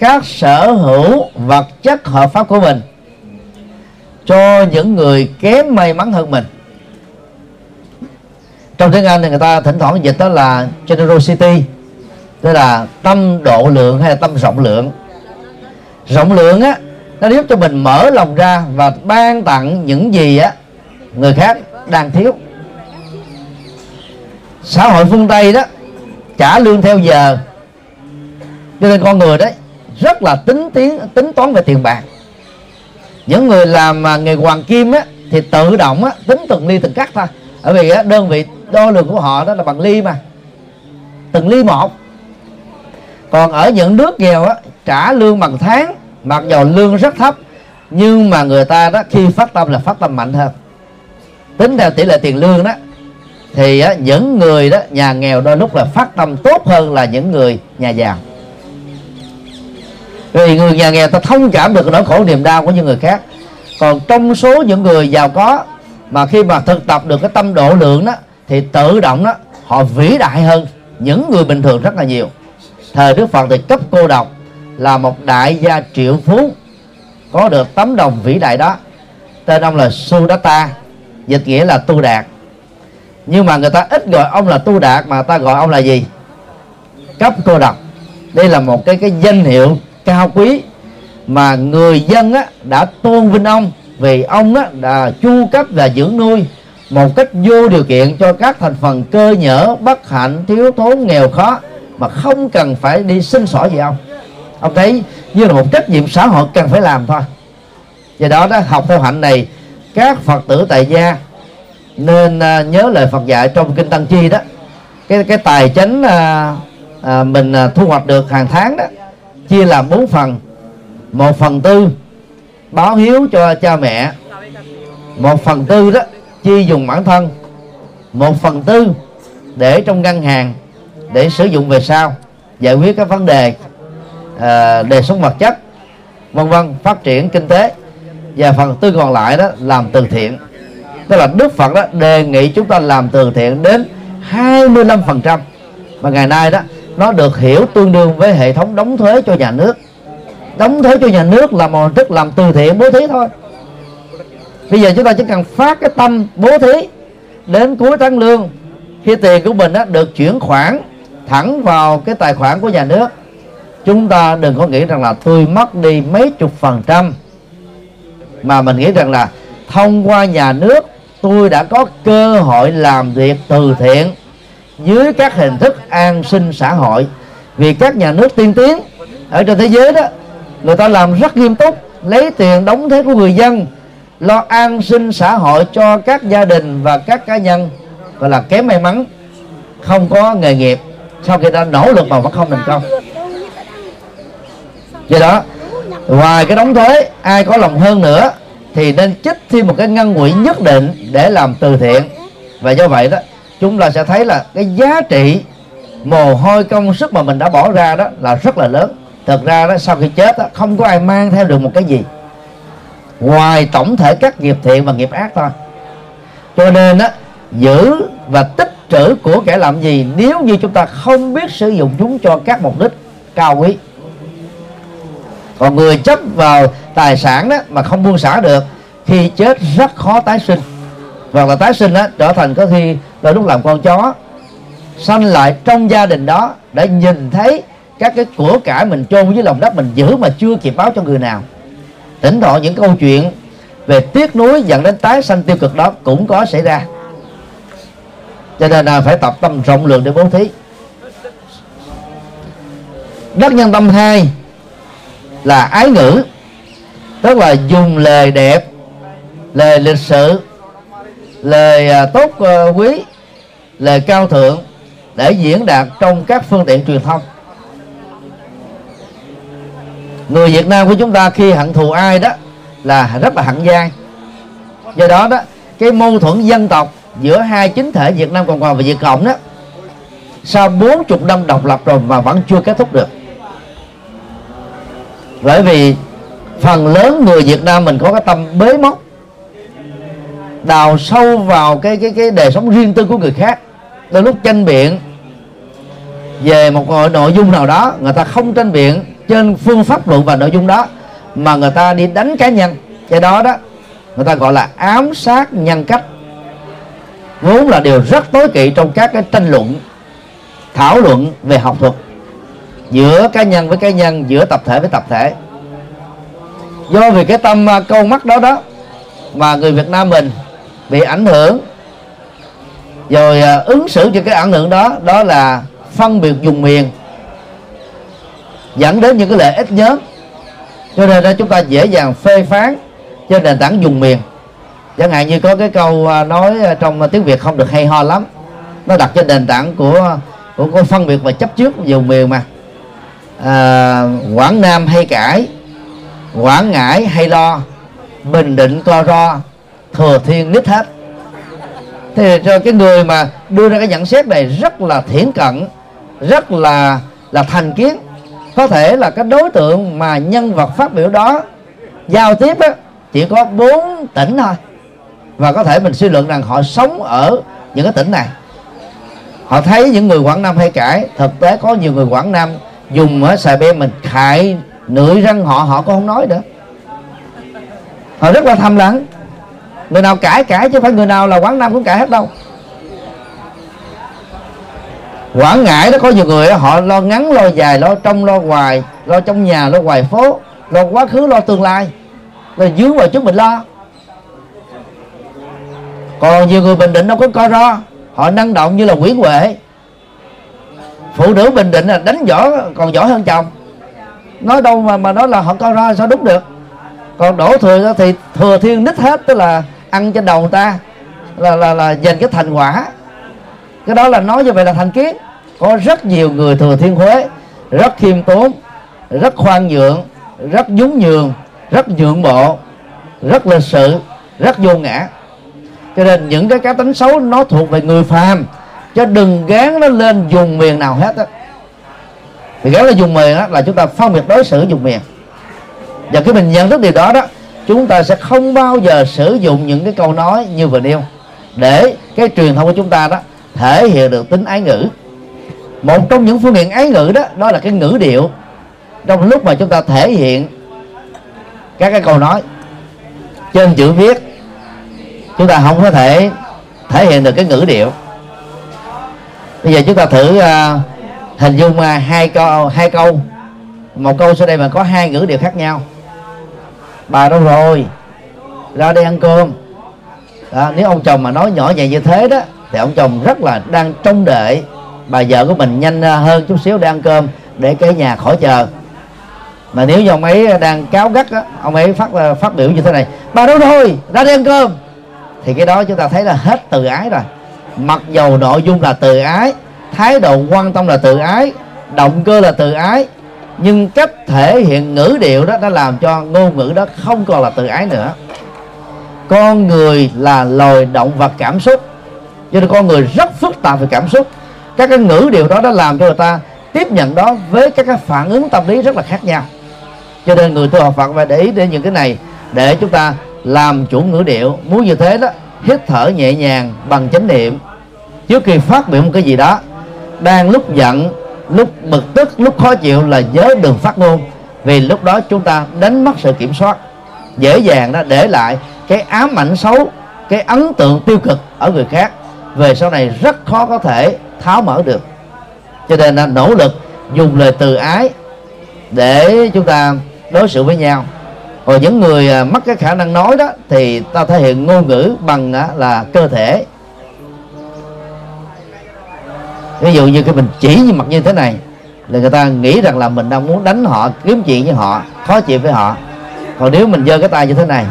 các sở hữu vật chất hợp pháp của mình cho những người kém may mắn hơn mình. Trong tiếng Anh thì người ta thỉnh thoảng dịch đó là generosity tức là tâm độ lượng hay là tâm rộng lượng? Rộng lượng á nó giúp cho mình mở lòng ra và ban tặng những gì á người khác đang thiếu. Xã hội phương tây đó trả lương theo giờ. Cho nên con người đấy rất là tính tiến tính toán về tiền bạc. Những người làm mà nghề hoàng kim á thì tự động á tính từng ly từng cắt thôi. Bởi vì á, đơn vị đo lường của họ đó là bằng ly mà. Từng ly một còn ở những nước nghèo á trả lương bằng tháng mặc dù lương rất thấp nhưng mà người ta đó khi phát tâm là phát tâm mạnh hơn. Tính theo tỷ lệ tiền lương đó thì á, những người đó nhà nghèo đôi lúc là phát tâm tốt hơn là những người nhà giàu. Vì người nhà nghèo ta thông cảm được nỗi khổ niềm đau của những người khác. Còn trong số những người giàu có mà khi mà thực tập được cái tâm độ lượng đó thì tự động đó họ vĩ đại hơn những người bình thường rất là nhiều thời đức phật thì cấp cô độc là một đại gia triệu phú có được tấm đồng vĩ đại đó. Tên ông là Sudatta dịch nghĩa là tu đạt. Nhưng mà người ta ít gọi ông là tu đạt mà ta gọi ông là gì? Cấp cô độc. Đây là một cái cái danh hiệu cao quý mà người dân á, đã tôn vinh ông vì ông á, đã chu cấp và dưỡng nuôi một cách vô điều kiện cho các thành phần cơ nhở bất hạnh thiếu thốn nghèo khó mà không cần phải đi xin xỏ gì ông. Ông thấy như là một trách nhiệm xã hội cần phải làm thôi. Do đó đó học theo hạnh này các phật tử tại gia nên à, nhớ lời phật dạy trong kinh tăng chi đó. Cái cái tài chánh à, à, mình à, thu hoạch được hàng tháng đó chia làm bốn phần. Một phần tư báo hiếu cho cha mẹ. Một phần tư đó chi dùng bản thân. Một phần tư để trong ngân hàng để sử dụng về sau giải quyết các vấn đề à, đề sống vật chất vân vân phát triển kinh tế. Và phần tư còn lại đó làm từ thiện. Tức là Đức Phật đó đề nghị chúng ta làm từ thiện đến 25% và ngày nay đó nó được hiểu tương đương với hệ thống đóng thuế cho nhà nước. Đóng thuế cho nhà nước là một hình thức làm từ thiện bố thí thôi. Bây giờ chúng ta chỉ cần phát cái tâm bố thí đến cuối tháng lương khi tiền của mình đó được chuyển khoản thẳng vào cái tài khoản của nhà nước. Chúng ta đừng có nghĩ rằng là tôi mất đi mấy chục phần trăm. Mà mình nghĩ rằng là thông qua nhà nước, tôi đã có cơ hội làm việc từ thiện dưới các hình thức an sinh xã hội. Vì các nhà nước tiên tiến ở trên thế giới đó, người ta làm rất nghiêm túc, lấy tiền đóng thuế của người dân lo an sinh xã hội cho các gia đình và các cá nhân, gọi là kém may mắn, không có nghề nghiệp sau khi ta nỗ lực mà vẫn không thành công? Do đó ngoài cái đóng thuế ai có lòng hơn nữa thì nên chích thêm một cái ngân quỹ nhất định để làm từ thiện. Và do vậy đó chúng ta sẽ thấy là cái giá trị mồ hôi công sức mà mình đã bỏ ra đó là rất là lớn. Thực ra đó sau khi chết đó, không có ai mang theo được một cái gì. Ngoài tổng thể các nghiệp thiện và nghiệp ác thôi. Cho nên đó giữ và tích trữ của kẻ làm gì nếu như chúng ta không biết sử dụng chúng cho các mục đích cao quý. Còn người chấp vào tài sản đó mà không buông xả được khi chết rất khó tái sinh. Hoặc là tái sinh đó trở thành có khi đôi lúc làm con chó, sanh lại trong gia đình đó để nhìn thấy các cái của cải mình chôn dưới lòng đất mình giữ mà chưa kịp báo cho người nào. Tỉnh thọ những câu chuyện về tiếc nuối dẫn đến tái sanh tiêu cực đó cũng có xảy ra cho nên là phải tập tâm rộng lượng để bố thí. Đất nhân tâm hai là ái ngữ, tức là dùng lời đẹp, lời lịch sự, lời à, tốt à, quý, lời cao thượng để diễn đạt trong các phương tiện truyền thông. Người Việt Nam của chúng ta khi hận thù ai đó là rất là hận giai do đó đó, cái mâu thuẫn dân tộc giữa hai chính thể Việt Nam Cộng Hòa và Việt Cộng đó, sau 40 năm độc lập rồi mà vẫn chưa kết thúc được. Bởi vì phần lớn người Việt Nam mình có cái tâm bế móc, đào sâu vào cái cái cái đời sống riêng tư của người khác. Đôi lúc tranh biện về một nội dung nào đó, người ta không tranh biện trên phương pháp luận và nội dung đó, mà người ta đi đánh cá nhân. Cái đó đó, người ta gọi là ám sát nhân cách vốn là điều rất tối kỵ trong các cái tranh luận, thảo luận về học thuật giữa cá nhân với cá nhân, giữa tập thể với tập thể. Do vì cái tâm à, câu mắt đó đó mà người Việt Nam mình bị ảnh hưởng. Rồi à, ứng xử cho cái ảnh hưởng đó đó là phân biệt dùng miền, dẫn đến những cái lợi ích nhóm. Cho nên là chúng ta dễ dàng phê phán trên nền tảng dùng miền chẳng hạn như có cái câu à, nói à, trong à, tiếng việt không được hay ho lắm. Nó đặt trên nền tảng của của, của phân biệt và chấp trước dùng miền mà. À, quảng nam hay cãi quảng ngãi hay lo bình định co ro thừa thiên nít hết. Thì cho cái người mà đưa ra cái nhận xét này rất là thiển cận rất là là thành kiến. Có thể là cái đối tượng mà nhân vật phát biểu đó giao tiếp á, chỉ có bốn tỉnh thôi và có thể mình suy luận rằng họ sống ở những cái tỉnh này. Họ thấy những người quảng nam hay cãi. Thực tế có nhiều người quảng nam dùng ở xà beng mình khại nưỡi răng họ họ cũng không nói nữa. Họ rất là thầm lặng người nào cãi cãi chứ phải người nào là quảng nam cũng cãi hết đâu. Quảng ngãi đó có nhiều người đó, họ lo ngắn lo dài lo trong lo ngoài lo trong nhà lo ngoài phố lo quá khứ lo tương lai. Rồi dướng vào chúng mình lo còn nhiều người bình định đâu có co ro. Họ năng động như là quyến huệ. Phụ nữ bình định là đánh võ, còn giỏi hơn chồng. Nói đâu mà mà nói là họ co ro sao đúng được. Còn đổ thừa thì thừa thiên nít hết, tức là ăn trên đầu người ta, là là là dành cái thành quả. Cái đó là nói như vậy là thành kiến. Có rất nhiều người thừa thiên huế, rất khiêm tốn, rất khoan nhượng, rất nhún nhường, rất nhượng bộ, rất lịch sự, rất vô ngã cho nên những cái cá tính xấu nó thuộc về người phàm. Cho đừng gán nó lên dùng miền nào hết á. Thì gán là dùng miền đó là chúng ta phân biệt đối xử dùng miền. Và khi mình nhận thức điều đó đó, chúng ta sẽ không bao giờ sử dụng những cái câu nói như vừa nêu. Để cái truyền thông của chúng ta đó thể hiện được tính ái ngữ. Một trong những phương tiện ái ngữ đó đó là cái ngữ điệu. Trong lúc mà chúng ta thể hiện các cái câu nói trên chữ viết chúng ta không có thể thể hiện được cái ngữ điệu. Bây giờ chúng ta thử uh, hình dung uh, hai câu hai câu. Một câu sau đây mà có hai ngữ điệu khác nhau. Bà đâu rồi ra đi ăn cơm. Đó, nếu ông chồng mà nói nhỏ nhẹ như thế đó thì ông chồng rất là đang trông đợi bà vợ của mình nhanh à, hơn chút xíu để ăn cơm để cái nhà khỏi chờ. Mà nếu như ông ấy đang cáo gắt á, ông ấy phát phát biểu như thế này bà đâu rồi ra đi ăn cơm thì cái đó chúng ta thấy là hết từ ái rồi. Mặc dầu nội dung là từ ái, thái độ quan tâm là từ ái, động cơ là từ ái, nhưng cách thể hiện ngữ điệu đó đã làm cho ngôn ngữ đó không còn là từ ái nữa. Con người là loài động vật cảm xúc, cho nên con người rất phức tạp về cảm xúc. Các cái ngữ điệu đó đã làm cho người ta tiếp nhận đó với các cái phản ứng tâm lý rất là khác nhau. Cho nên người tu học Phật phải để ý đến những cái này để chúng ta làm chủ ngữ điệu, muốn như thế đó, hít thở nhẹ nhàng bằng chánh niệm. Trước khi phát biểu một cái gì đó, đang lúc giận, lúc bực tức, lúc khó chịu là nhớ đừng phát ngôn. Vì lúc đó chúng ta đánh mất sự kiểm soát. Dễ dàng đó để lại cái ám ảnh xấu, cái ấn tượng tiêu cực ở người khác. Về sau này rất khó có thể tháo mở được. Cho nên là nỗ lực dùng lời từ ái để chúng ta đối xử với nhau còn những người à, mất cái khả năng nói đó thì ta thể hiện ngôn ngữ bằng à, là cơ thể. Ví dụ như cái mình chỉ như mặt như thế này là người ta nghĩ rằng là mình đang muốn đánh họ, kiếm chuyện với họ, khó chịu với họ. Còn nếu mình giơ cái tay như thế này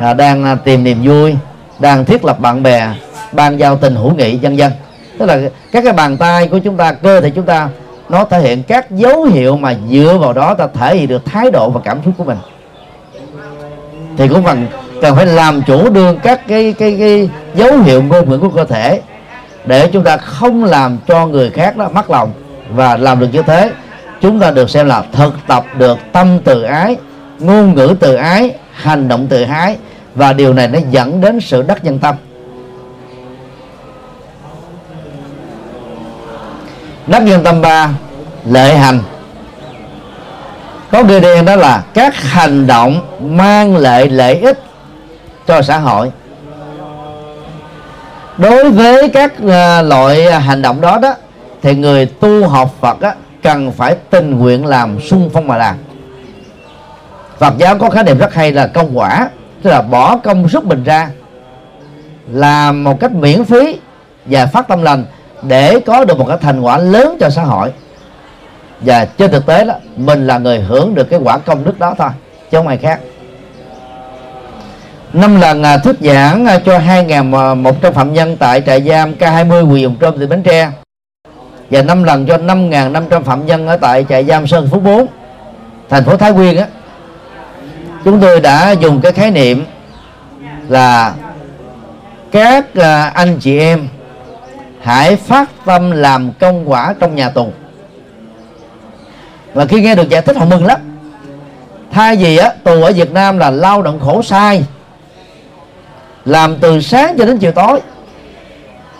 là đang à, tìm niềm vui, đang thiết lập bạn bè, ban giao tình hữu nghị, vân vân. Tức là các cái bàn tay của chúng ta, cơ thể chúng ta, nó thể hiện các dấu hiệu mà dựa vào đó ta thể hiện được thái độ và cảm xúc của mình thì cũng cần cần phải làm chủ đương các cái cái cái dấu hiệu ngôn ngữ của cơ thể để chúng ta không làm cho người khác đó mất lòng và làm được như thế. Chúng ta được xem là thực tập được tâm từ ái, ngôn ngữ từ ái, hành động từ ái và điều này nó dẫn đến sự đắc nhân tâm. Đắc nhân tâm ba lệ hành có ghi đen đó là các hành động mang lại lợi ích cho xã hội. Đối với các uh, loại hành động đó đó thì người tu học Phật á, cần phải tình nguyện làm sung phong mà làm. Phật giáo có khái niệm rất hay là công quả tức là bỏ công sức mình ra làm một cách miễn phí và phát tâm lành để có được một cái thành quả lớn cho xã hội và trên thực tế đó, mình là người hưởng được cái quả công đức đó thôi, chứ không ai khác. Năm lần à, thuyết giảng à, cho 2.100 phạm nhân tại trại giam K20 Quỳ Dùng Trôm tỉnh Bến Tre. Và năm lần cho 5.500 phạm nhân ở tại trại giam Sơn Phú 4 thành phố Thái Nguyên á. Chúng tôi đã dùng cái khái niệm là các à, anh chị em hãy phát tâm làm công quả trong nhà tù và khi nghe được giải thích họ mừng lắm. Thay vì á tù ở Việt Nam là lao động khổ sai làm từ sáng cho đến chiều tối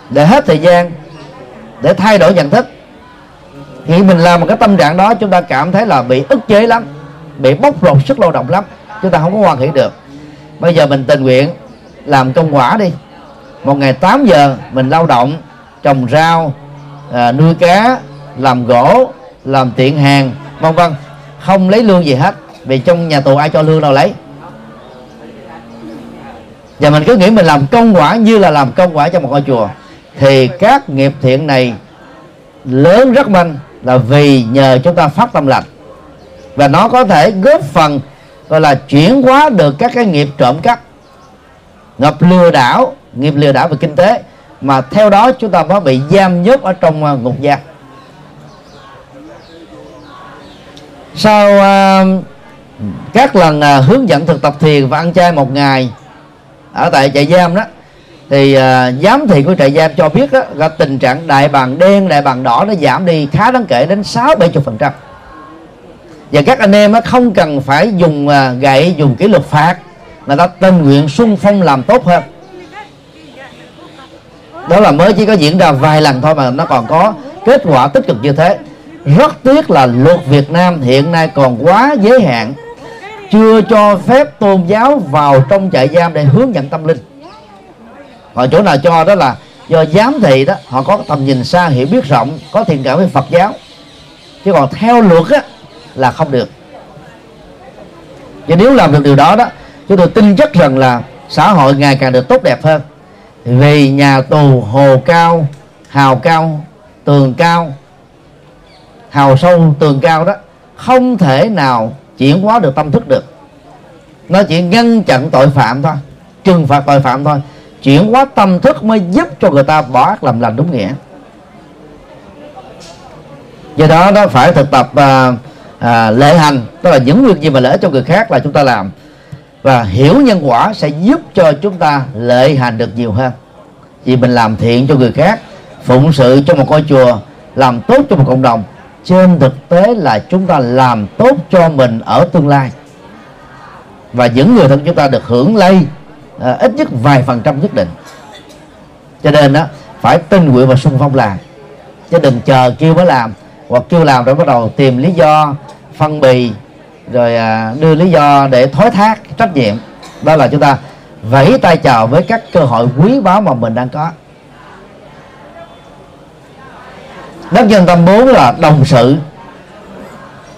để hết thời gian để thay đổi nhận thức thì mình làm một cái tâm trạng đó chúng ta cảm thấy là bị ức chế lắm bị bóc lột sức lao động lắm chúng ta không có hoàn thiện được. Bây giờ mình tình nguyện làm công quả đi. Một ngày 8 giờ mình lao động trồng rau à, nuôi cá làm gỗ làm tiện hàng vân vân không lấy lương gì hết, vì trong nhà tù ai cho lương đâu lấy. Và mình cứ nghĩ mình làm công quả như là làm công quả cho một ngôi chùa. Thì các nghiệp thiện này lớn rất mạnh là vì nhờ chúng ta phát tâm lành. Và nó có thể góp phần, gọi là, chuyển hóa được các cái nghiệp trộm cắp. Ngập lừa đảo, nghiệp lừa đảo về kinh tế. Mà theo đó chúng ta mới bị giam nhốt ở trong à, ngục giam. Sau uh, các lần uh, hướng dẫn thực tập thiền và ăn chay một ngày ở tại trại giam đó thì uh, giám thị của trại giam cho biết đó, là tình trạng đại bàng đen đại bàng đỏ nó giảm đi khá đáng kể đến sáu bảy phần trăm. Và các anh em không cần phải dùng uh, gậy dùng kỷ luật phạt người ta tình nguyện sung phong làm tốt hơn. Đó là mới chỉ có diễn ra vài lần thôi mà nó còn có kết quả tích cực như thế rất tiếc là luật Việt Nam hiện nay còn quá giới hạn. Chưa cho phép tôn giáo vào trong trại giam để hướng dẫn tâm linh. Họ chỗ nào cho đó là do giám thị đó, họ có tầm nhìn xa, hiểu biết rộng, có thiện cảm với Phật giáo. Chứ còn theo luật á, là không được. Và nếu làm được điều đó đó, chúng tôi tin chắc rằng là xã hội ngày càng được tốt đẹp hơn. Vì nhà tù hồ cao, hào cao, tường cao hào sâu tường cao đó không thể nào chuyển hóa được tâm thức được. Nó chỉ ngăn chặn tội phạm thôi trừng phạt tội phạm thôi. Chuyển hóa tâm thức mới giúp cho người ta bỏ ác làm lành đúng nghĩa. Do đó nó phải thực tập à, à, lệ hành. Tức là những việc gì mà lợi cho người khác là chúng ta làm. Và hiểu nhân quả sẽ giúp cho chúng ta lệ hành được nhiều hơn. Vì mình làm thiện cho người khác phụng sự cho một ngôi chùa làm tốt cho một cộng đồng trên thực tế là chúng ta làm tốt cho mình ở tương lai. Và những người thân chúng ta được hưởng lây à, ít nhất vài phần trăm nhất định. Cho nên đó phải tin nguyện và sung phong làm. Chứ đừng chờ kêu mới làm hoặc kêu làm rồi bắt đầu tìm lý do phân bì rồi à, đưa lý do để thoái thác trách nhiệm. Đó là chúng ta vẫy tay chào với các cơ hội quý báu mà mình đang có. Đất nhân tâm bốn là đồng sự.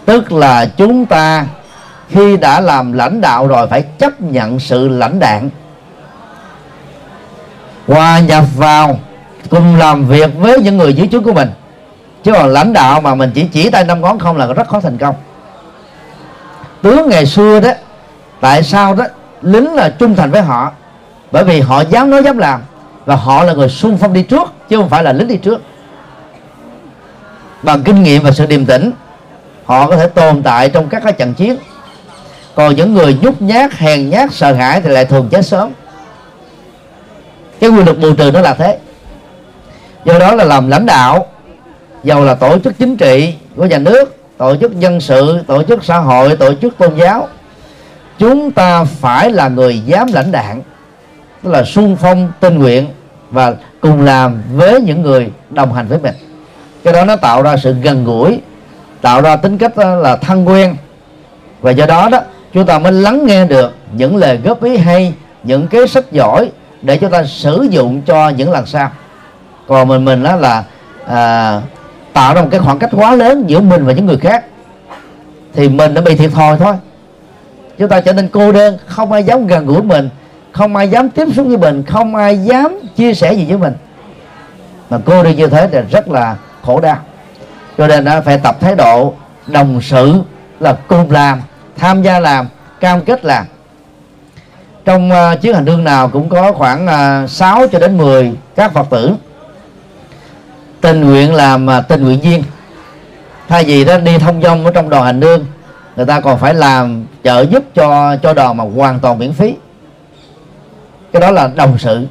Tức là chúng ta khi đã làm lãnh đạo rồi phải chấp nhận sự lãnh đạn. Hòa nhập vào, cùng làm việc với những người dưới trướng của mình. Chứ còn lãnh đạo mà mình chỉ chỉ tay năm ngón không là rất khó thành công. Tướng ngày xưa đó, tại sao đó, lính là trung thành với họ? Bởi vì họ dám nói dám làm và họ là người xung phong đi trước, chứ không phải là lính đi trước bằng kinh nghiệm và sự điềm tĩnh, họ có thể tồn tại trong các cái trận chiến. Còn những người nhút nhát, hèn nhát, sợ hãi thì lại thường chết sớm. Cái quy luật bù trừ nó là thế. Do đó là làm lãnh đạo dầu là tổ chức chính trị của nhà nước, tổ chức dân sự, tổ chức xã hội, tổ chức tôn giáo. Chúng ta phải là người dám lãnh đạn, tức là sung phong tinh nguyện và cùng làm với những người đồng hành với mình cái đó nó tạo ra sự gần gũi tạo ra tính cách là thân quen. Và do đó đó chúng ta mới lắng nghe được những lời góp ý hay những cái sách giỏi để chúng ta sử dụng cho những lần sau. Còn mình mình đó là à, tạo ra một cái khoảng cách quá lớn giữa mình và những người khác thì mình đã bị thiệt thòi thôi. Chúng ta trở nên cô đơn không ai dám gần gũi mình không ai dám tiếp xúc với mình không ai dám chia sẻ gì với mình. Mà cô đơn như thế thì rất là khổ đau cho nên phải tập thái độ đồng sự là cùng làm tham gia làm cam kết làm. Trong uh, chuyến hành hương nào cũng có khoảng à, uh, 6 cho đến 10 các phật tử. Tình nguyện làm uh, tình nguyện viên. Thay vì đó đi thông dong ở trong đoàn hành hương người ta còn phải làm trợ giúp cho cho đoàn mà hoàn toàn miễn phí. Cái đó là đồng sự.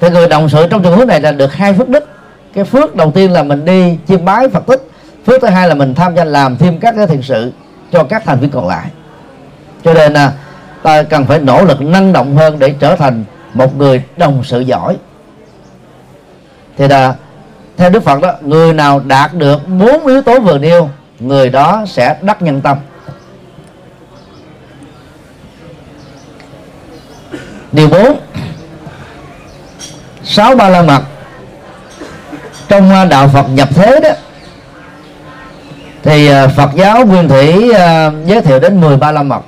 Thì người đồng sự trong trường hợp này là được hai phước đức cái phước đầu tiên là mình đi chiêm bái phật tích. Phước thứ hai là mình tham gia làm thêm các cái thiện sự cho các thành viên còn lại. Cho nên là ta cần phải nỗ lực năng động hơn để trở thành một người đồng sự giỏi. Thì là, theo đức phật đó, người nào đạt được bốn yếu tố vừa nêu, người đó sẽ đắc nhân tâm. Điều bốn, sáu ba la mật trong à, đạo Phật nhập thế đó, thì à, Phật giáo Nguyên Thủy à, giới thiệu đến 13 la mật.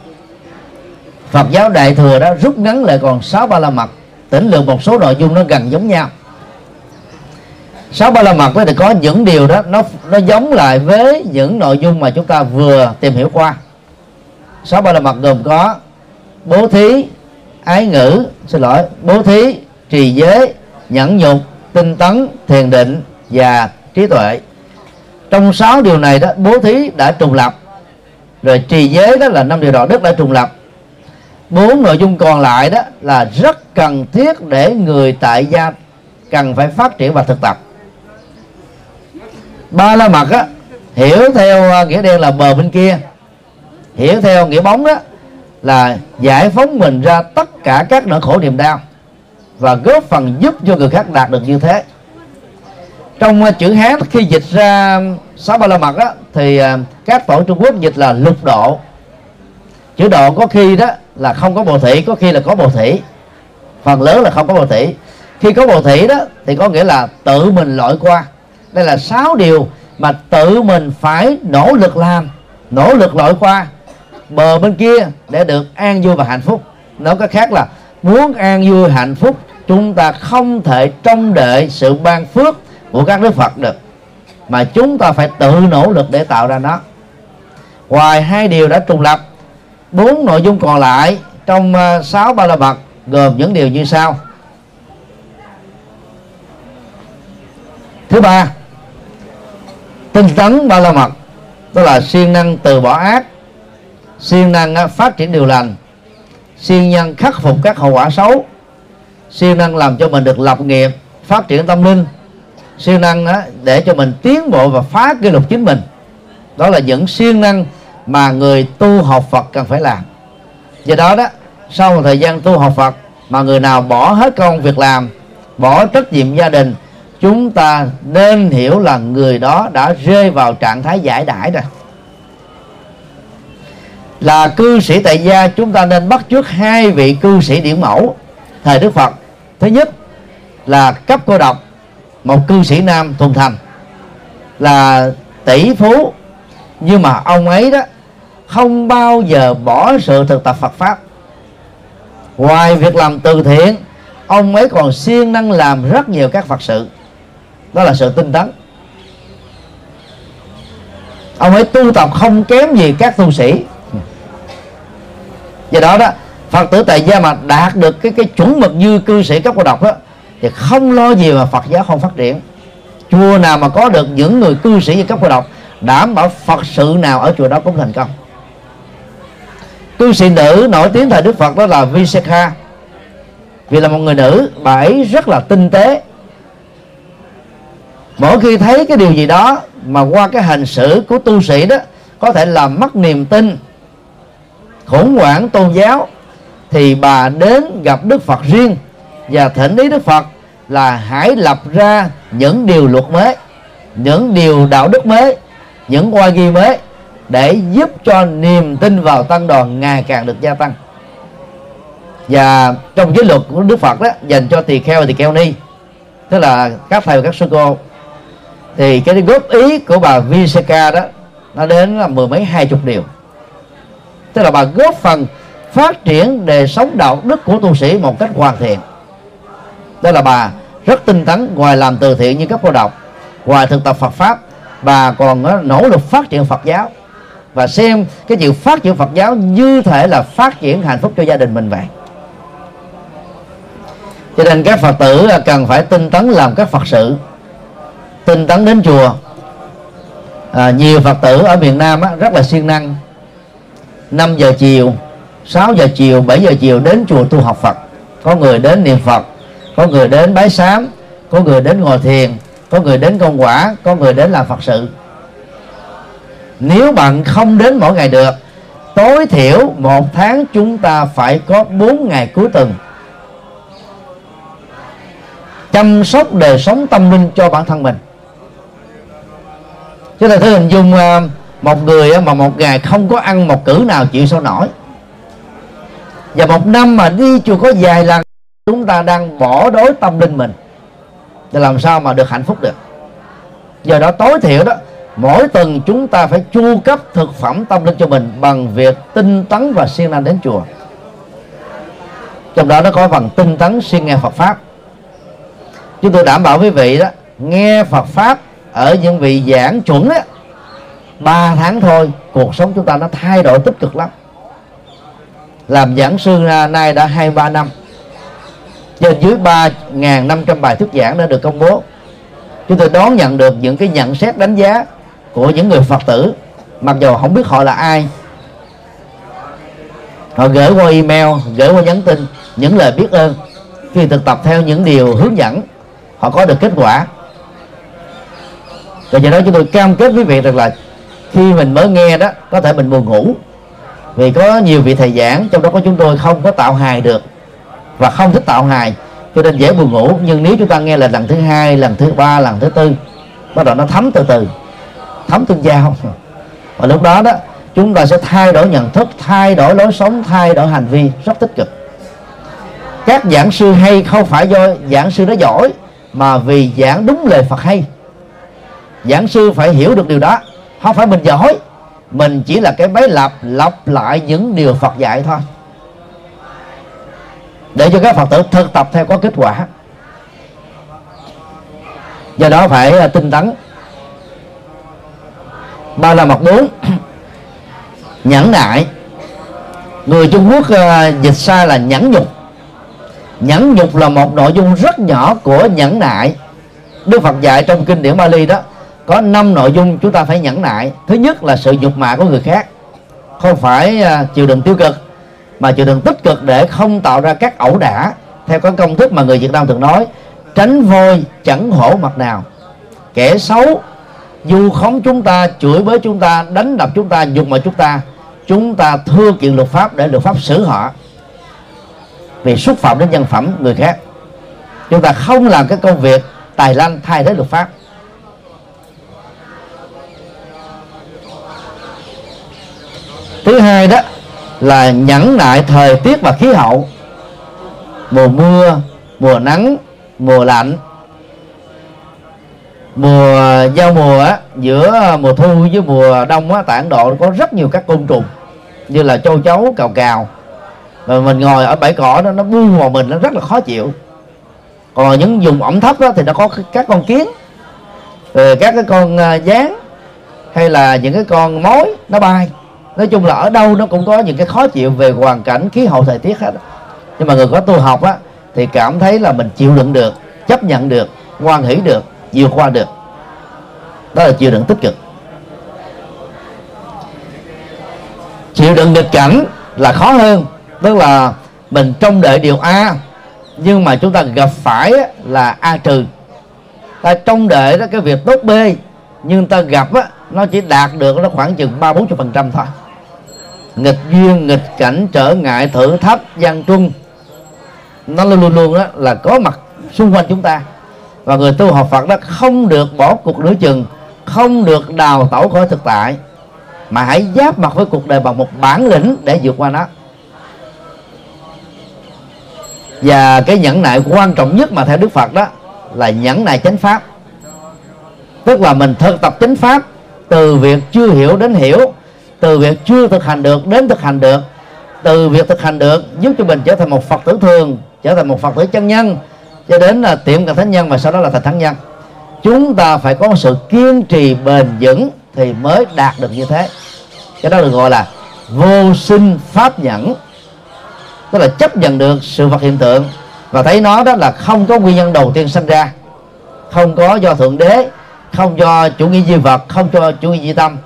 Phật giáo Đại thừa đó rút ngắn lại còn 6 ba la mật, tỉnh lượng một số nội dung nó gần giống nhau. Sáu ba la mật đó thì có những điều đó, nó nó giống lại với những nội dung mà chúng ta vừa tìm hiểu qua. Sáu ba la mật gồm có bố thí, ái ngữ, xin lỗi, bố thí, trì giới, nhẫn nhục, tinh tấn, thiền định và trí tuệ. Trong sáu điều này đó, bố thí đã trùng lập. Rồi trì giới đó là năm điều đạo đức đã trùng lập. Bốn nội dung còn lại đó là rất cần thiết để người tại gia cần phải phát triển và thực tập. Ba la mật á, hiểu theo à, nghĩa đen là bờ bên kia. Hiểu theo nghĩa bóng đó là giải phóng mình ra tất cả các nỗi khổ niềm đau và góp phần giúp cho người khác đạt được như thế trong ờ, chữ hán khi dịch ra sáu ba la mật đó thì ờ, các tổ trung quốc dịch là lục độ. Chữ độ có khi đó là không có bồ thị có khi là có bồ thị phần lớn là không có bồ thị khi có bồ thị đó thì có nghĩa là tự mình lội qua. Đây là sáu điều mà tự mình phải nỗ lực làm, nỗ lực lội qua bờ bên kia để được an vui và hạnh phúc. Nói cách khác là muốn an vui hạnh phúc, chúng ta không thể trông đợi sự ban phước của các đức phật được. Mà chúng ta phải tự nỗ lực để tạo ra nó. Ngoài hai điều đã trùng lập, bốn nội dung còn lại trong ờ, sáu ba la mật gồm những điều như sau. Thứ ba, tinh tấn ba la mật đó là siêng năng từ bỏ ác, siêng năng ờ, phát triển điều lành, siêng năng khắc phục các hậu quả xấu, siêng năng làm cho mình được lập nghiệp, phát triển tâm linh siêng năng đó để cho mình tiến bộ và phá kỷ lục chính mình. Đó là những siêng năng mà người tu học Phật cần phải làm. Do đó đó, sau một thời gian tu học Phật mà người nào bỏ hết công việc làm, bỏ trách nhiệm gia đình, chúng ta nên hiểu là người đó đã rơi vào trạng thái giải đãi rồi. Là cư sĩ tại gia, chúng ta nên bắt chước hai vị cư sĩ điển mẫu thời Đức Phật. Thứ nhất là cấp cô độc một cư sĩ nam thuần thành là tỷ phú. Nhưng mà ông ấy đó không bao giờ bỏ sự thực tập Phật pháp. Ngoài việc làm từ thiện, ông ấy còn siêng năng làm rất nhiều các Phật sự. Đó là sự tinh tấn. Ông ấy tu tập không kém gì các tu sĩ. Do đó đó, phật tử tại gia mà đạt được cái cái chuẩn mực như cư sĩ cấp cô độc đó thì không lo gì mà phật giáo không phát triển. Chùa nào mà có được những người cư sĩ như cấp cô độc đảm bảo phật sự nào ở chùa đó cũng thành công. Cư sĩ nữ nổi tiếng thời đức phật đó là Visakha, vì là một người nữ bà ấy rất là tinh tế. Mỗi khi thấy cái điều gì đó mà qua cái hành xử của tu sĩ đó có thể làm mất niềm tin khủng hoảng tôn giáo thì bà đến gặp Đức Phật riêng và thỉnh ý Đức Phật là hãy lập ra những điều luật mới, những điều đạo đức mới, những oai ghi mới để giúp cho niềm tin vào tăng đoàn ngày càng được gia tăng. Và trong giới luật của Đức Phật đó, dành cho tỳ kheo và tỳ kheo ni, tức là các thầy và các sư cô, thì cái góp ý của bà Visaka đó, nó đến là mười mấy, hai chục điều. Tức là bà góp phần phát triển đời sống đạo đức của tu sĩ một cách hoàn thiện đó là bà rất tinh tấn ngoài làm từ thiện như các cô độc ngoài thực tập Phật pháp bà còn ờ, nỗ lực phát triển Phật giáo. Và xem cái chuyện phát triển Phật giáo như thể là phát triển hạnh phúc cho gia đình mình vậy. Cho nên các Phật tử ờ, cần phải tinh tấn làm các Phật sự tinh tấn đến chùa. À, nhiều Phật tử ở miền Nam á, rất là siêng năng. 5 giờ chiều 6 giờ chiều 7 giờ chiều đến chùa tu học Phật. Có người đến niệm Phật có người đến bái sám, có người đến ngồi thiền, có người đến công quả, có người đến làm Phật sự. Nếu bạn không đến mỗi ngày được, tối thiểu một tháng chúng ta phải có 4 ngày cuối tuần. Chăm sóc đời sống tâm linh cho bản thân mình. Chúng ta thử hình dung à, một người à, mà một ngày không có ăn một cử nào chịu sao nổi. Và một năm mà đi chùa có vài lần chúng ta đang bỏ đối tâm linh mình. Thì làm sao mà được hạnh phúc được? Do đó tối thiểu đó, mỗi tuần chúng ta phải chu cấp thực phẩm tâm linh cho mình bằng việc tinh tấn và siêng năng đến chùa. Trong đó nó có phần tinh tấn siêng nghe Phật pháp. Chúng tôi đảm bảo với vị đó, nghe Phật pháp ở những vị giảng chuẩn á, ba tháng thôi, cuộc sống chúng ta nó thay đổi tích cực lắm. Làm giảng sư nay đã hai ba năm trên dưới ba năm trăm bài thuyết giảng đã được công bố, chúng tôi đón nhận được những cái nhận xét đánh giá của những người phật tử, mặc dù không biết họ là ai. Họ gửi qua email, gửi qua nhắn tin, những lời biết ơn. Khi thực tập theo những điều hướng dẫn, họ có được kết quả. Và do đó chúng tôi cam kết với vị rằng là khi mình mới nghe đó, có thể mình buồn ngủ. Vì có nhiều vị thầy giảng, trong đó có chúng tôi không có tạo hài được và không thích tạo hài. Cho nên dễ buồn ngủ. Nhưng nếu chúng ta nghe là lần thứ hai, lần thứ ba, lần thứ tư, bắt đầu nó thấm từ từ. Thấm tương giao <laughs> và lúc đó đó, chúng ta sẽ thay đổi nhận thức, thay đổi lối sống, thay đổi hành vi rất tích cực. Các giảng sư hay không phải do giảng sư nó giỏi, mà vì giảng đúng lời Phật hay. Giảng sư phải hiểu được điều đó. Không phải mình giỏi. Mình chỉ là cái máy lặp lặp lại những điều Phật dạy thôi để cho các Phật tử thực tập theo có kết quả. Do đó phải à, tinh tấn. Ba là mặt bốn nhẫn nại. Người trung quốc à, dịch sai là nhẫn nhục. Nhẫn nhục là một nội dung rất nhỏ của nhẫn nại. Đức phật dạy trong kinh điển bali đó, có năm nội dung chúng ta phải nhẫn nại. Thứ nhất là sự nhục mạ của người khác. Không phải à, chịu đựng tiêu cực mà chịu đựng tích cực để không tạo ra các ẩu đả, theo cái công thức mà người việt nam thường nói, tránh voi chẳng hổ mặt nào. Kẻ xấu, dù khống chúng ta chửi bới chúng ta, đánh đập chúng ta, nhục mạ chúng ta chúng ta thưa kiện luật pháp để luật pháp xử họ. Vì xúc phạm đến nhân phẩm người khác. Chúng ta không làm cái công việc tài lanh thay thế luật pháp. Thứ hai đó là nhẫn nại thời tiết và khí hậu. Mùa mưa mùa nắng mùa lạnh. Mùa giao mùa á, giữa mùa thu với mùa đông á, tại Ấn Độ có rất nhiều các côn trùng như là châu chấu cào cào. Mà mình ngồi ở bãi cỏ đó nó buông vào mình nó rất là khó chịu. Còn những vùng ẩm thấp đó thì nó có các con kiến rồi các cái con à, gián hay là những cái con mối nó bay nói chung là ở đâu nó cũng có những cái khó chịu về hoàn cảnh khí hậu thời tiết hết. Nhưng mà người có tu học á thì cảm thấy là mình chịu đựng được chấp nhận được hoan hỷ được vượt qua được. Đó là chịu đựng tích cực. Chịu đựng nghịch cảnh là khó hơn. Tức là mình trông đợi điều a nhưng mà chúng ta gặp phải là a trừ. Ta trông đợi đó cái việc tốt b nhưng ta gặp á, nó chỉ đạt được nó khoảng chừng ba bốn phần trăm thôi nghịch duyên, nghịch cảnh trở ngại thử thách gian truân. Nó luôn luôn đó là có mặt xung quanh chúng ta. Và người tu học Phật đó không được bỏ cuộc nửa chừng, không được đào tẩu khỏi thực tại, mà hãy giáp mặt với cuộc đời bằng một bản lĩnh để vượt qua nó. Và cái nhẫn nại quan trọng nhất mà theo Đức Phật đó là nhẫn nại chánh pháp. Tức là mình thực tập chánh pháp từ việc chưa hiểu đến hiểu từ việc chưa thực hành được đến thực hành được, từ việc thực hành được giúp cho mình trở thành một phật tử thường, trở thành một phật tử chân nhân, cho đến là tiệm cận thánh nhân và sau đó là thành thánh nhân. Chúng ta phải có một sự kiên trì bền vững thì mới đạt được như thế. Cái đó được gọi là vô sinh pháp nhẫn, tức là chấp nhận được sự vật hiện tượng. Và thấy nó đó là không có nguyên nhân đầu tiên sinh ra, không có do thượng đế, không do chủ nghĩa duy vật, không cho chủ nghĩa duy tâm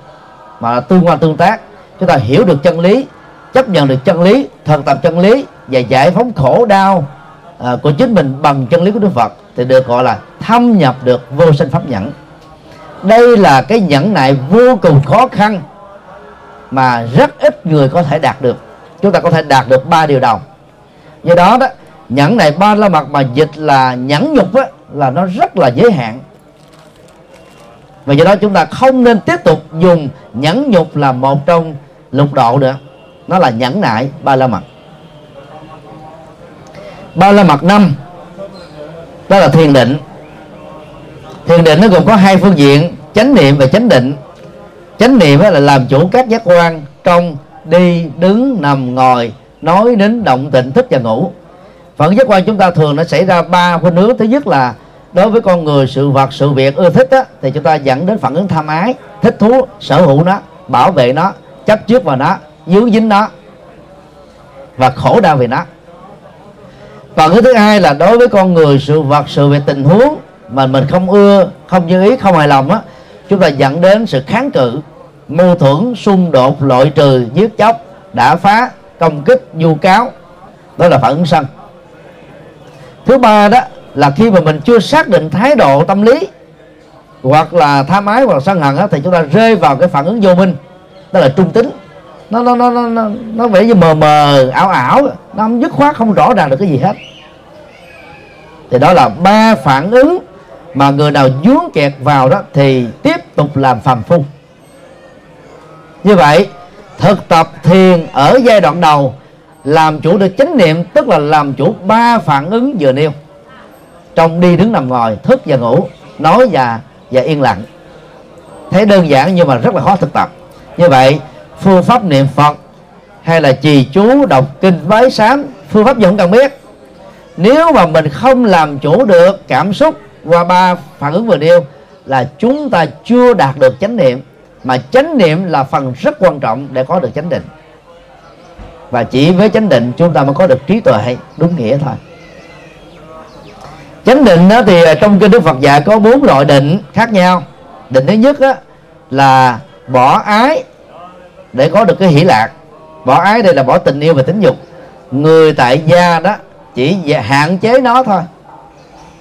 mà là tương quan tương tác. Chúng ta hiểu được chân lý chấp nhận được chân lý thần tập chân lý và giải phóng khổ đau à, của chính mình bằng chân lý của Đức Phật thì được gọi là thâm nhập được vô sinh pháp nhẫn. Đây là cái nhẫn nại vô cùng khó khăn mà rất ít người có thể đạt được. Chúng ta có thể đạt được ba điều đầu. Do đó đó nhẫn này ba la mặt mà dịch là nhẫn nhục á, là nó rất là giới hạn và do đó chúng ta không nên tiếp tục dùng nhẫn nhục là một trong lục độ nữa. Nó là nhẫn nại, ba la mật. Ba la mật năm, đó là thiền định. Thiền định nó gồm có hai phương diện, chánh niệm và chánh định. Chánh niệm là làm chủ các giác quan trong đi, đứng, nằm, ngồi, nói đến động tịnh thức và ngủ. Phản giác quan chúng ta thường nó xảy ra ba khuynh hướng. Thứ nhất là đối với con người sự vật sự việc ưa thích á, thì chúng ta dẫn đến phản ứng tham ái thích thú sở hữu nó bảo vệ nó chấp trước vào nó dướng dính nó và khổ đau vì nó. Còn cái thứ hai là đối với con người sự vật sự việc tình huống mà mình không ưa không như ý không hài lòng á chúng ta dẫn đến sự kháng cự mâu thuẫn xung đột loại trừ giết chóc đã phá công kích vu cáo. Đó là phản ứng sân. Thứ ba đó là khi mà mình chưa xác định thái độ tâm lý hoặc là tham ái hoặc là sân hận á, thì chúng ta rơi vào cái phản ứng vô minh. Đó là trung tính. Nó nó nó nó nó, nó vẻ như mờ mờ ảo ảo nó không dứt khoát không rõ ràng được cái gì hết. Thì đó là ba phản ứng mà người nào dướng kẹt vào đó thì tiếp tục làm phàm phu. Như vậy thực tập thiền ở giai đoạn đầu làm chủ được chánh niệm tức là làm chủ ba phản ứng vừa nêu trong đi đứng nằm ngồi, thức và ngủ, nói và và yên lặng. Thấy đơn giản nhưng mà rất là khó thực tập. Như vậy, phương pháp niệm phật hay là trì chú đọc kinh bái sám, phương pháp gì không cần biết. Nếu mà mình không làm chủ được cảm xúc qua ba phản ứng vừa nêu là chúng ta chưa đạt được chánh niệm, mà chánh niệm là phần rất quan trọng để có được chánh định. Và chỉ với chánh định chúng ta mới có được trí tuệ, đúng nghĩa thôi chánh định đó thì à, trong kinh đức phật dạy có bốn loại định khác nhau. Định thứ nhất đó là bỏ ái để có được cái hỷ lạc. Bỏ ái đây là bỏ tình yêu và tính dục. Người tại gia đó chỉ hạn chế nó thôi.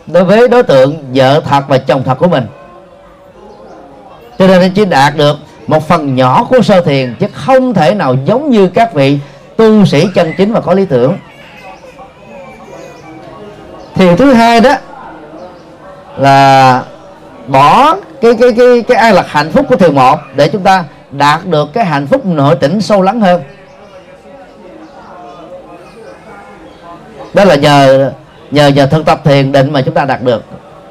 Đối với đối tượng vợ thật và chồng thật của mình. Cho nên chỉ đạt được một phần nhỏ của sơ thiền, chứ không thể nào giống như các vị tu sĩ chân chính và có lý tưởng thiền thứ hai đó là bỏ cái cái cái cái an lạc hạnh phúc của thiền một để chúng ta đạt được cái hạnh phúc nội tỉnh sâu lắng hơn. Đó là nhờ nhờ nhờ thực tập thiền định mà chúng ta đạt được,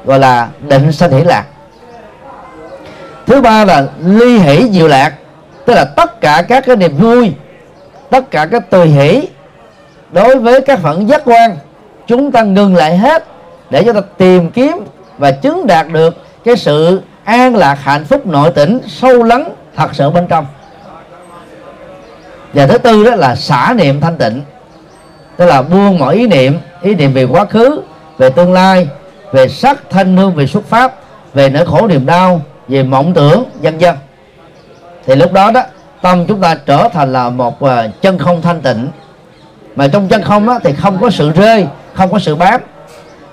gọi là định sanh hỷ lạc. Thứ ba là ly hỷ diệu lạc, tức là tất cả các cái niềm vui, tất cả các tùy hỷ đối với các phận giác quan chúng ta ngừng lại hết để chúng ta tìm kiếm và chứng đạt được cái sự an lạc hạnh phúc nội tỉnh sâu lắng thật sự bên trong. Và thứ tư đó là xả niệm thanh tịnh tức là buông mọi ý niệm ý niệm về quá khứ về tương lai về sắc thanh hương về xuất pháp về nỗi khổ niềm đau về mộng tưởng vân vân. Thì lúc đó đó tâm chúng ta trở thành là một ờ, chân không thanh tịnh. Mà trong chân không đó, thì không có sự rơi không có sự bám.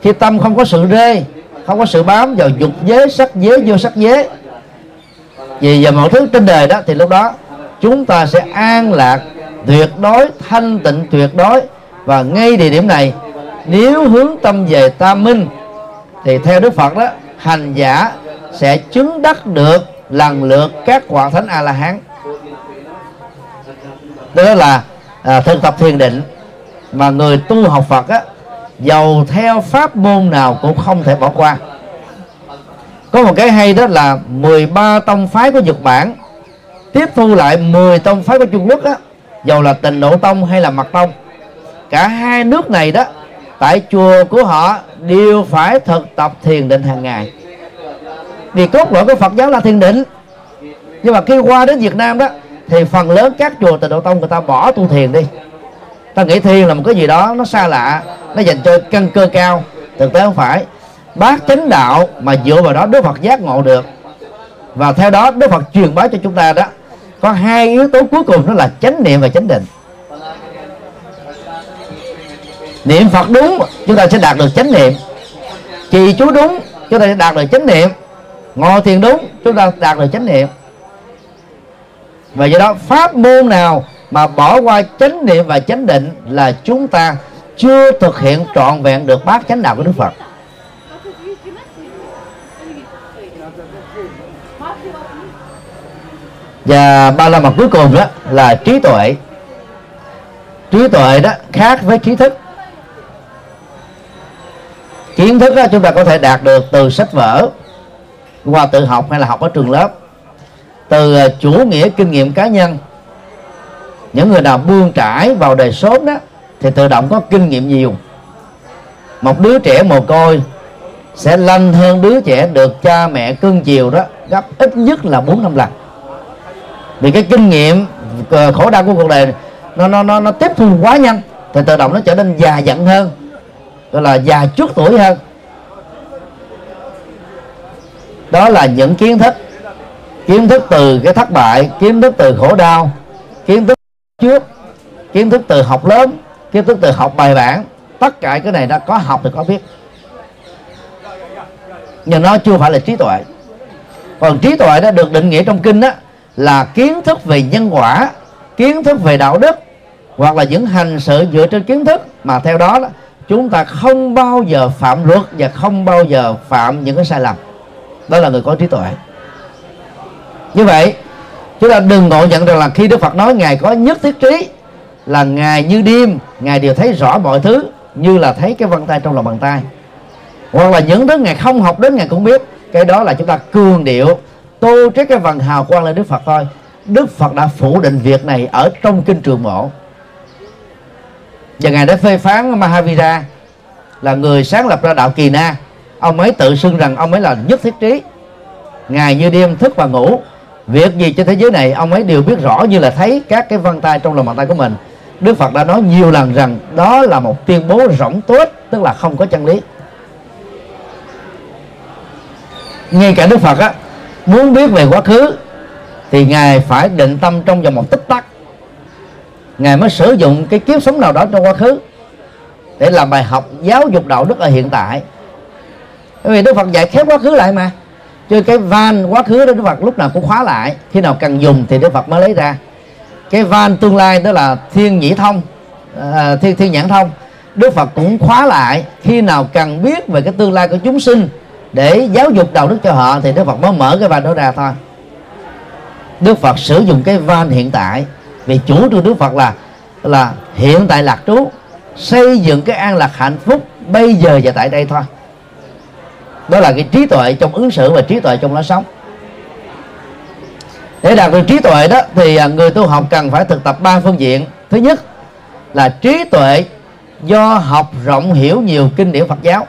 Khi tâm không có sự rê không có sự bám vào dục giới sắc giới vô sắc giới vì giờ mọi thứ trên đời đó thì lúc đó chúng ta sẽ an lạc tuyệt đối thanh tịnh tuyệt đối. Và ngay địa điểm này nếu hướng tâm về tam minh thì theo đức phật đó hành giả sẽ chứng đắc được lần lượt các quả thánh a la hán đó là à, thực tập thiền định mà người tu học phật á giàu theo pháp môn nào cũng không thể bỏ qua. Có một cái hay đó là 13 tông phái của Nhật Bản tiếp thu lại 10 tông phái của Trung Quốc á, dầu là tình độ tông hay là mật tông. Cả hai nước này đó, tại chùa của họ đều phải thực tập thiền định hàng ngày. Vì cốt lõi của Phật giáo là thiền định. Nhưng mà khi qua đến Việt Nam đó, thì phần lớn các chùa tịnh độ tông người ta bỏ tu thiền đi. Ta nghĩ thiền là một cái gì đó nó xa lạ nó dành cho căn cơ cao. Thực tế không phải. Bác chánh đạo mà dựa vào đó Đức Phật giác ngộ được. Và theo đó Đức Phật truyền bá cho chúng ta đó, có hai yếu tố cuối cùng, đó là chánh niệm và chánh định. Niệm Phật đúng, chúng ta sẽ đạt được chánh niệm. Trì chú đúng, chúng ta sẽ đạt được chánh niệm. Ngồi thiền đúng, chúng ta đạt được chánh niệm. Và do đó pháp môn nào mà bỏ qua chánh niệm và chánh định là chúng ta chưa thực hiện trọn vẹn được bát chánh đạo của Đức Phật. Và ba la mật cuối cùng đó là trí tuệ. Trí tuệ đó khác với trí thức. Kiến thức đó chúng ta có thể đạt được từ sách vở, qua tự học hay là học ở trường lớp. Từ ờ, chủ nghĩa kinh nghiệm cá nhân. Những người nào buông trải vào đời sớm đó thì tự động có kinh nghiệm nhiều. Một đứa trẻ mồ côi sẽ lanh hơn đứa trẻ được cha mẹ cưng chiều đó gấp ít nhất là bốn năm lần. Vì cái kinh nghiệm ờ, khổ đau của cuộc đời nó nó nó nó tiếp thu quá nhanh, thì tự động nó trở nên già dặn hơn, gọi là già trước tuổi hơn. Đó là những kiến thức kiến thức từ cái thất bại, kiến thức từ khổ đau, kiến thức trước, kiến thức từ học lớn kiến thức từ học bài bản. Tất cả cái này đã có học thì có biết. Nhưng nó chưa phải là trí tuệ. Còn trí tuệ đã được định nghĩa trong kinh đó là kiến thức về nhân quả kiến thức về đạo đức hoặc là những hành sự dựa trên kiến thức. Mà theo đó, đó chúng ta không bao giờ phạm luật và không bao giờ phạm những cái sai lầm. Đó là người có trí tuệ. Như vậy chúng ta đừng ngộ nhận rằng là khi đức phật nói ngài có nhất thiết trí là ngài như đêm, ngài đều thấy rõ mọi thứ như là thấy cái vân tay trong lòng bàn tay. Hoặc là những thứ ngài không học đến ngài cũng biết, cái đó là chúng ta cường điệu, tô trét cái vần hào quang lên đức phật thôi. Đức phật đã phủ định việc này ở trong kinh trường mộ. Và ngài đã phê phán mahavira là người sáng lập ra đạo kỳ na. Ông ấy tự xưng rằng ông ấy là nhất thiết trí. Ngài như đêm thức và ngủ. Việc gì trên thế giới này, ông ấy đều biết rõ như là thấy các cái vân tay trong lòng bàn tay của mình. Đức Phật đã nói nhiều lần rằng đó là một tuyên bố rỗng tuếch, tức là không có chân lý. Ngay cả Đức Phật á, muốn biết về quá khứ thì ngài phải định tâm trong vòng một tích tắc. Ngài mới sử dụng cái kiếp sống nào đó trong quá khứ để làm bài học giáo dục đạo đức ở hiện tại. Bởi vì Đức Phật dạy khép quá khứ lại mà. Chứ cái van quá khứ đó Đức Phật lúc nào cũng khóa lại. Khi nào cần dùng thì Đức Phật mới lấy ra cái van tương lai đó là thiên nhĩ thông à, thiên thiên nhãn thông. Đức Phật cũng khóa lại khi nào cần biết về cái tương lai của chúng sinh để giáo dục đạo đức cho họ thì Đức Phật mới mở cái van đó ra thôi. Đức Phật sử dụng cái van hiện tại vì chủ trương Đức Phật là là hiện tại lạc trú xây dựng cái an lạc hạnh phúc bây giờ và tại đây thôi. Đó là cái trí tuệ trong ứng xử và trí tuệ trong lối sống để đạt được trí tuệ đó thì à, người tu học cần phải thực tập ba phương diện. Thứ nhất là trí tuệ do học rộng hiểu nhiều kinh điển Phật giáo.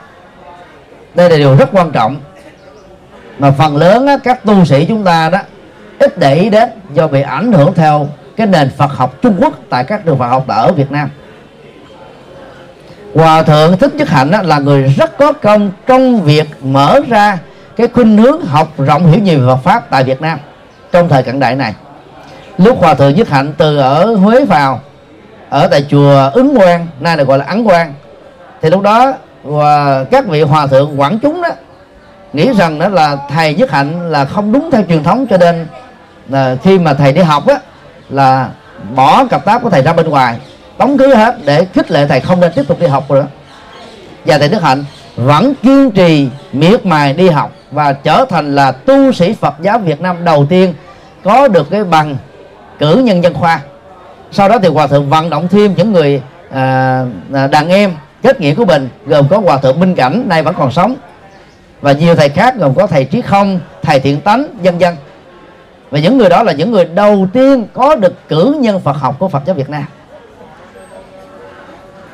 Đây là điều rất quan trọng. Mà phần lớn á, các tu sĩ chúng ta đó ít để ý đến do bị ảnh hưởng theo cái nền Phật học Trung Quốc tại các trường Phật học ở Việt Nam. Hòa thượng Thích Nhất Hạnh là người rất có công trong việc mở ra cái khuynh hướng học rộng hiểu nhiều về Phật pháp tại Việt Nam trong thời cận đại này. Lúc Hòa thượng Nhất Hạnh từ ở Huế vào, ở tại chùa Ứng Quang, nay được gọi là Ấn Quang, thì lúc đó và các vị hòa thượng quảng chúng đó, nghĩ rằng đó là thầy Nhất Hạnh là không đúng theo truyền thống, cho nên là khi mà thầy đi học á, là bỏ cặp táp của thầy ra bên ngoài, đóng cứ hết để khích lệ thầy không nên tiếp tục đi học nữa. Và thầy Đức Hạnh vẫn kiên trì miệt mài đi học và trở thành là tu sĩ Phật giáo Việt Nam đầu tiên có được cái bằng cử nhân dân khoa. Sau đó thì hòa thượng vận động thêm những người à, à, đàn em kết nghĩa của mình gồm có hòa thượng minh cảnh nay vẫn còn sống. Và nhiều thầy khác gồm có thầy trí không thầy thiện tánh dân dân và những người đó là những người đầu tiên có được cử nhân Phật học của Phật giáo Việt Nam.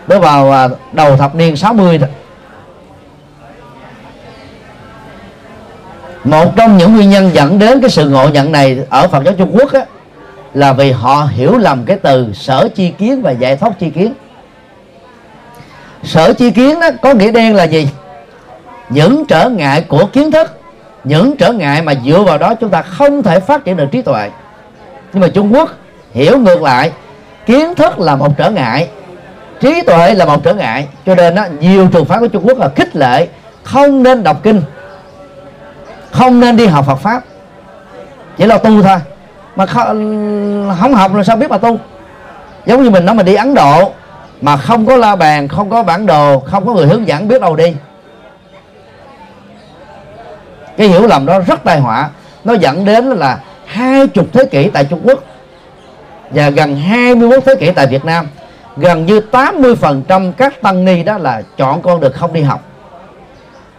Đó vào à, đầu thập niên 60 mươi một trong những nguyên nhân dẫn đến cái sự ngộ nhận này ở Phật giáo Trung Quốc á, là vì họ hiểu lầm cái từ sở chi kiến và giải thoát chi kiến. Sở chi kiến đó có nghĩa đen là gì? Những trở ngại của kiến thức những trở ngại mà dựa vào đó chúng ta không thể phát triển được trí tuệ. Nhưng mà Trung Quốc hiểu ngược lại kiến thức là một trở ngại trí tuệ là một trở ngại. Cho nên đó, nhiều trường phái của Trung Quốc là khích lệ không nên đọc kinh không nên đi học Phật pháp. Chỉ là tu thôi. Mà không học là sao biết mà tu? Giống như mình nói mà đi Ấn Độ, mà không có la bàn, không có bản đồ, không có người hướng dẫn biết đâu đi. Cái hiểu lầm đó rất tai họa. Nó dẫn đến là hai chục thế kỷ tại Trung Quốc và gần 21 thế kỷ tại Việt Nam, gần như 80% các tăng ni đó là chọn con được không đi học,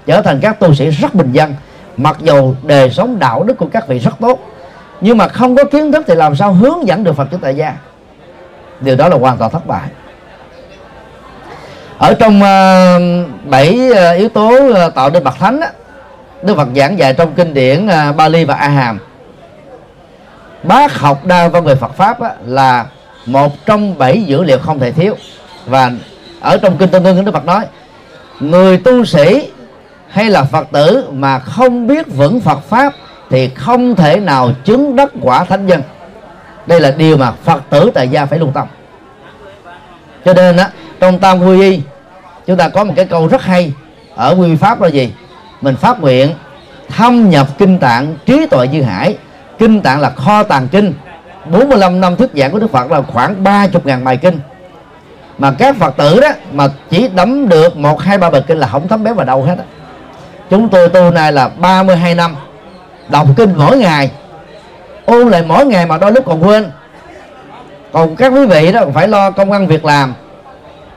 trở thành các tu sĩ rất bình dân mặc dù đời sống đạo đức của các vị rất tốt nhưng mà không có kiến thức thì làm sao hướng dẫn được Phật tử tại gia? Điều đó là hoàn toàn thất bại. Ở trong ờ, bảy uh, yếu tố uh, tạo nên bậc thánh đó, Đức Phật giảng dạy trong kinh điển uh, Bali và A Hàm bác học đa văn về Phật pháp đó, là một trong bảy dữ liệu không thể thiếu. Và ở trong kinh Tân Tương Đức Phật nói người tu sĩ hay là Phật tử mà không biết vững Phật pháp thì không thể nào chứng đắc quả thánh nhân. Đây là điều mà Phật tử tại gia phải lưu tâm. Cho nên á, trong tam quy y, chúng ta có một cái câu rất hay ở quy pháp là gì? Mình phát nguyện thâm nhập kinh tạng trí tuệ như hải. Kinh tạng là kho tàng kinh. 45 năm thuyết giảng của Đức Phật là khoảng 30 ngàn bài kinh. Mà các Phật tử đó mà chỉ đấm được một, hai, ba bài kinh là không thấm bé vào đâu hết á chúng tôi tu này là 32 năm. Đọc kinh mỗi ngày. Ôn lại mỗi ngày mà đôi lúc còn quên. Còn các quý vị đó phải lo công ăn việc làm.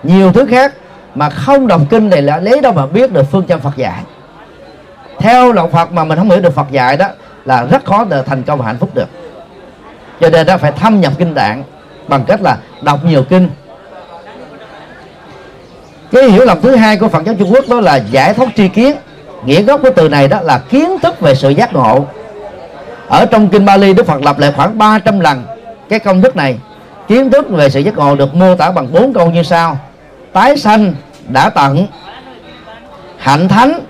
Nhiều thứ khác mà không đọc kinh này là lấy đâu mà biết được phương châm Phật dạy. Theo đạo Phật mà mình không hiểu được Phật dạy đó là rất khó để thành công và hạnh phúc được. Cho nên đó phải thâm nhập kinh tạng bằng cách là đọc nhiều kinh. Cái hiểu lầm thứ hai của Phật giáo Trung Quốc đó là giải thoát tri kiến nghĩa gốc của từ này đó là kiến thức về sự giác ngộ. Ở trong kinh Bali, Đức Phật lặp lại khoảng 300 lần cái công thức này. Kiến thức về sự giác ngộ được mô tả bằng bốn câu như sau. Tái sanh đã tận, hạnh thánh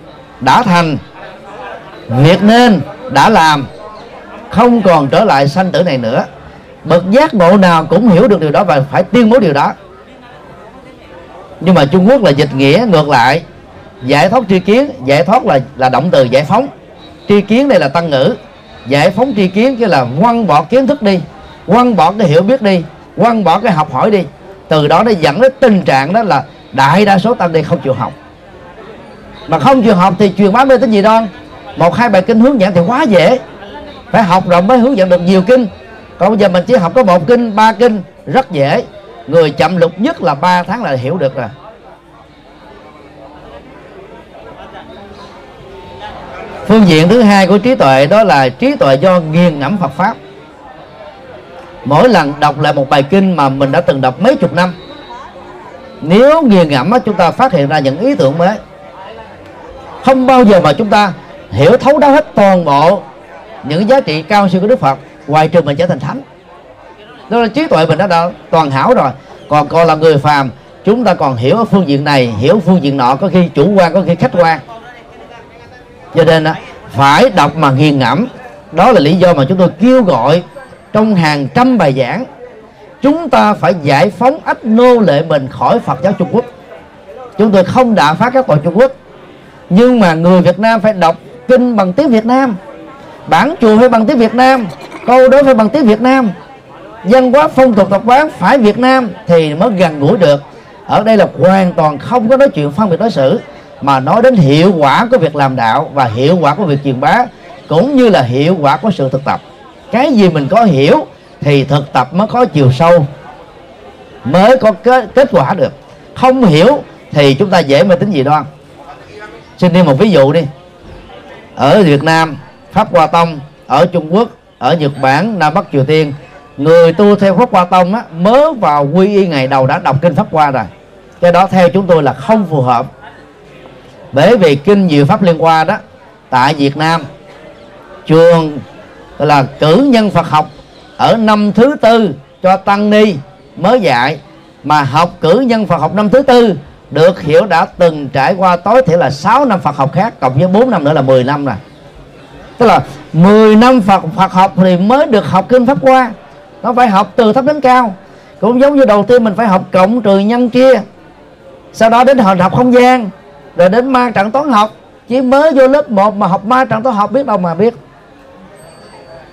đã thành, việc nên đã làm, không còn trở lại sanh tử này nữa. Bậc giác ngộ nào cũng hiểu được điều đó và phải tuyên bố điều đó. Nhưng mà Trung Quốc là dịch nghĩa ngược lại giải thoát tri kiến, giải thoát là là động từ giải phóng. Tri kiến đây là tăng ngữ. Giải phóng tri kiến chứ là quăng bỏ kiến thức đi, quăng bỏ cái hiểu biết đi, quăng bỏ cái học hỏi đi. Từ đó nó dẫn đến tình trạng đó là đại đa số tăng đi không chịu học. Mà không chịu học thì truyền bá mê tín gì đoan. Một, hai bài kinh hướng dẫn thì quá dễ. Phải học rồi mới hướng dẫn được nhiều kinh. Còn bây giờ mình chỉ học có một kinh, ba kinh, rất dễ. Người chậm lục nhất là 3 tháng là hiểu được rồi. Phương diện thứ hai của trí tuệ đó là trí tuệ do nghiền ngẫm Phật pháp. Mỗi lần đọc lại một bài kinh mà mình đã từng đọc mấy chục năm nếu nghiền ngẫm chúng ta phát hiện ra những ý tưởng mới. Không bao giờ mà chúng ta hiểu thấu đáo hết toàn bộ những giá trị cao siêu của Đức Phật ngoài trừ mình trở thành thánh. Đó là trí tuệ mình đã, đã toàn hảo rồi. Còn còn là người phàm chúng ta còn hiểu ở phương diện này hiểu phương diện nọ có khi chủ quan có khi khách quan cho nên phải đọc mà nghiền ngẫm. Đó là lý do mà chúng tôi kêu gọi trong hàng trăm bài giảng, chúng ta phải giải phóng ách nô lệ mình khỏi Phật giáo Trung Quốc. Chúng tôi không đã phá các tội Trung Quốc, nhưng mà người Việt Nam phải đọc kinh bằng tiếng Việt Nam, bản chùa phải bằng tiếng Việt Nam, câu đối phải bằng tiếng Việt Nam. Văn hóa phong tục tập quán phải Việt Nam thì mới gần gũi được. Ở đây là hoàn toàn không có nói chuyện phân biệt đối xử mà nói đến hiệu quả của việc làm đạo và hiệu quả của việc truyền bá cũng như là hiệu quả của sự thực tập. Cái gì mình có hiểu thì thực tập mới có chiều sâu mới có kết, kết quả được. Không hiểu thì chúng ta dễ mà tính gì đoan. Xin đi một ví dụ đi. Ở Việt Nam Pháp Hoa Tông ở Trung Quốc ở Nhật Bản Nam Bắc Triều Tiên người tu theo Pháp Hoa Tông á, mới vào quy y ngày đầu đã đọc kinh Pháp Hoa rồi. Cái đó theo chúng tôi là không phù hợp bởi vì kinh diệu pháp liên hoa đó, tại Việt Nam, trường là cử nhân Phật học ở năm thứ tư cho tăng ni mới dạy, mà học cử nhân Phật học năm thứ tư được hiểu đã từng trải qua tối thiểu là 6 năm Phật học khác, cộng với 4 năm nữa là 10 năm rồi. Tức là 10 năm Phật Phật học thì mới được học kinh pháp qua nó phải học từ thấp đến cao. Cũng giống như đầu tiên mình phải học cộng trừ nhân chia, sau đó đến học không gian rồi đến ma trận toán học chỉ mới vô lớp 1 mà học ma trận toán học biết đâu mà biết.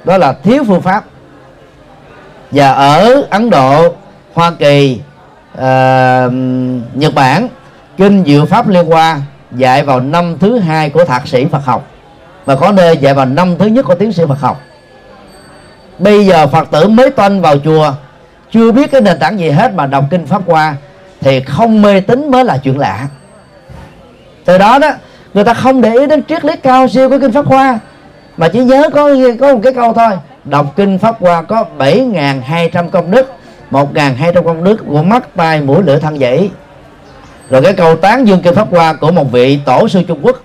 Đó là thiếu phương pháp. Và ở Ấn Độ Hoa Kỳ uh, Nhật Bản kinh diệu pháp liên hoa dạy vào năm thứ hai của thạc sĩ Phật học. Và có nơi dạy vào năm thứ nhất của tiến sĩ Phật học. Bây giờ Phật tử mới toanh vào chùa chưa biết cái nền tảng gì hết mà đọc kinh pháp qua thì không mê tín mới là chuyện lạ từ đó đó người ta không để ý đến triết lý cao siêu của kinh pháp hoa mà chỉ nhớ có có một cái câu thôi đọc kinh pháp hoa có 7.200 công đức 1.200 công đức của mắt tai mũi lưỡi thân dãy rồi cái câu tán dương kinh pháp hoa của một vị tổ sư Trung Quốc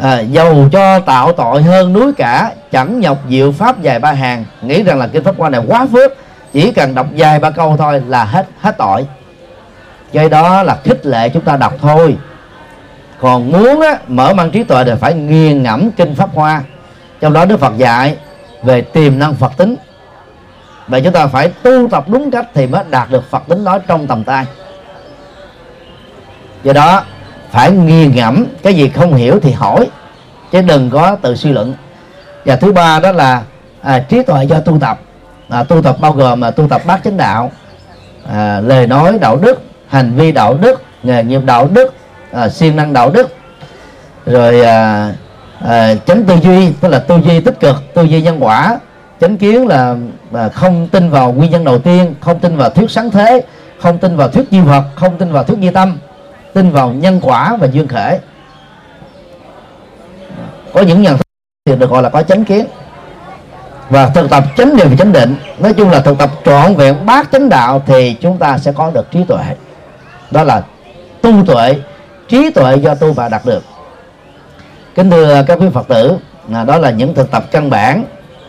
à, dầu cho tạo tội hơn núi cả chẳng nhọc diệu pháp dài ba hàng nghĩ rằng là kinh pháp hoa này quá phước chỉ cần đọc dài ba câu thôi là hết hết tội cái đó là khích lệ chúng ta đọc thôi. Còn muốn á, mở mang trí tuệ thì phải nghiền ngẫm kinh pháp hoa. Trong đó đức phật dạy về tiềm năng phật tính. Và chúng ta phải tu tập đúng cách thì mới đạt được phật tính đó trong tầm tay. Do đó phải nghiền ngẫm. Cái gì không hiểu thì hỏi chứ đừng có tự suy luận. Và thứ ba đó là à, trí tuệ do tu tập. À, tu tập bao gồm là tu tập bát chánh đạo à, lời nói đạo đức hành vi đạo đức nghề nghiệp đạo đức à, siêng năng đạo đức. Rồi à, à, chánh tư duy tức là tư duy tích cực tư duy nhân quả. Chánh kiến là à, không tin vào nguyên nhân đầu tiên không tin vào thuyết sáng thế không tin vào thuyết duy vật không tin vào thuyết duy tâm tin vào nhân quả và duyên khể. Có những nhận thức thì được gọi là có chánh kiến. Và thực tập chánh niệm và chánh định. Nói chung là thực tập trọn vẹn bát chánh đạo thì chúng ta sẽ có được trí tuệ đó là tu tuệ trí tuệ do tu và đạt được. Kính thưa các quý phật tử à, đó là những thực tập căn bản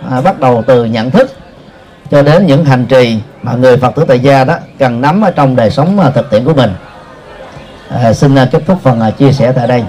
à, bắt đầu từ nhận thức cho đến những hành trì mà người phật tử tại gia đó cần nắm ở trong đời sống à, thực tiễn của mình. À, xin à, kết thúc phần chia sẻ tại đây.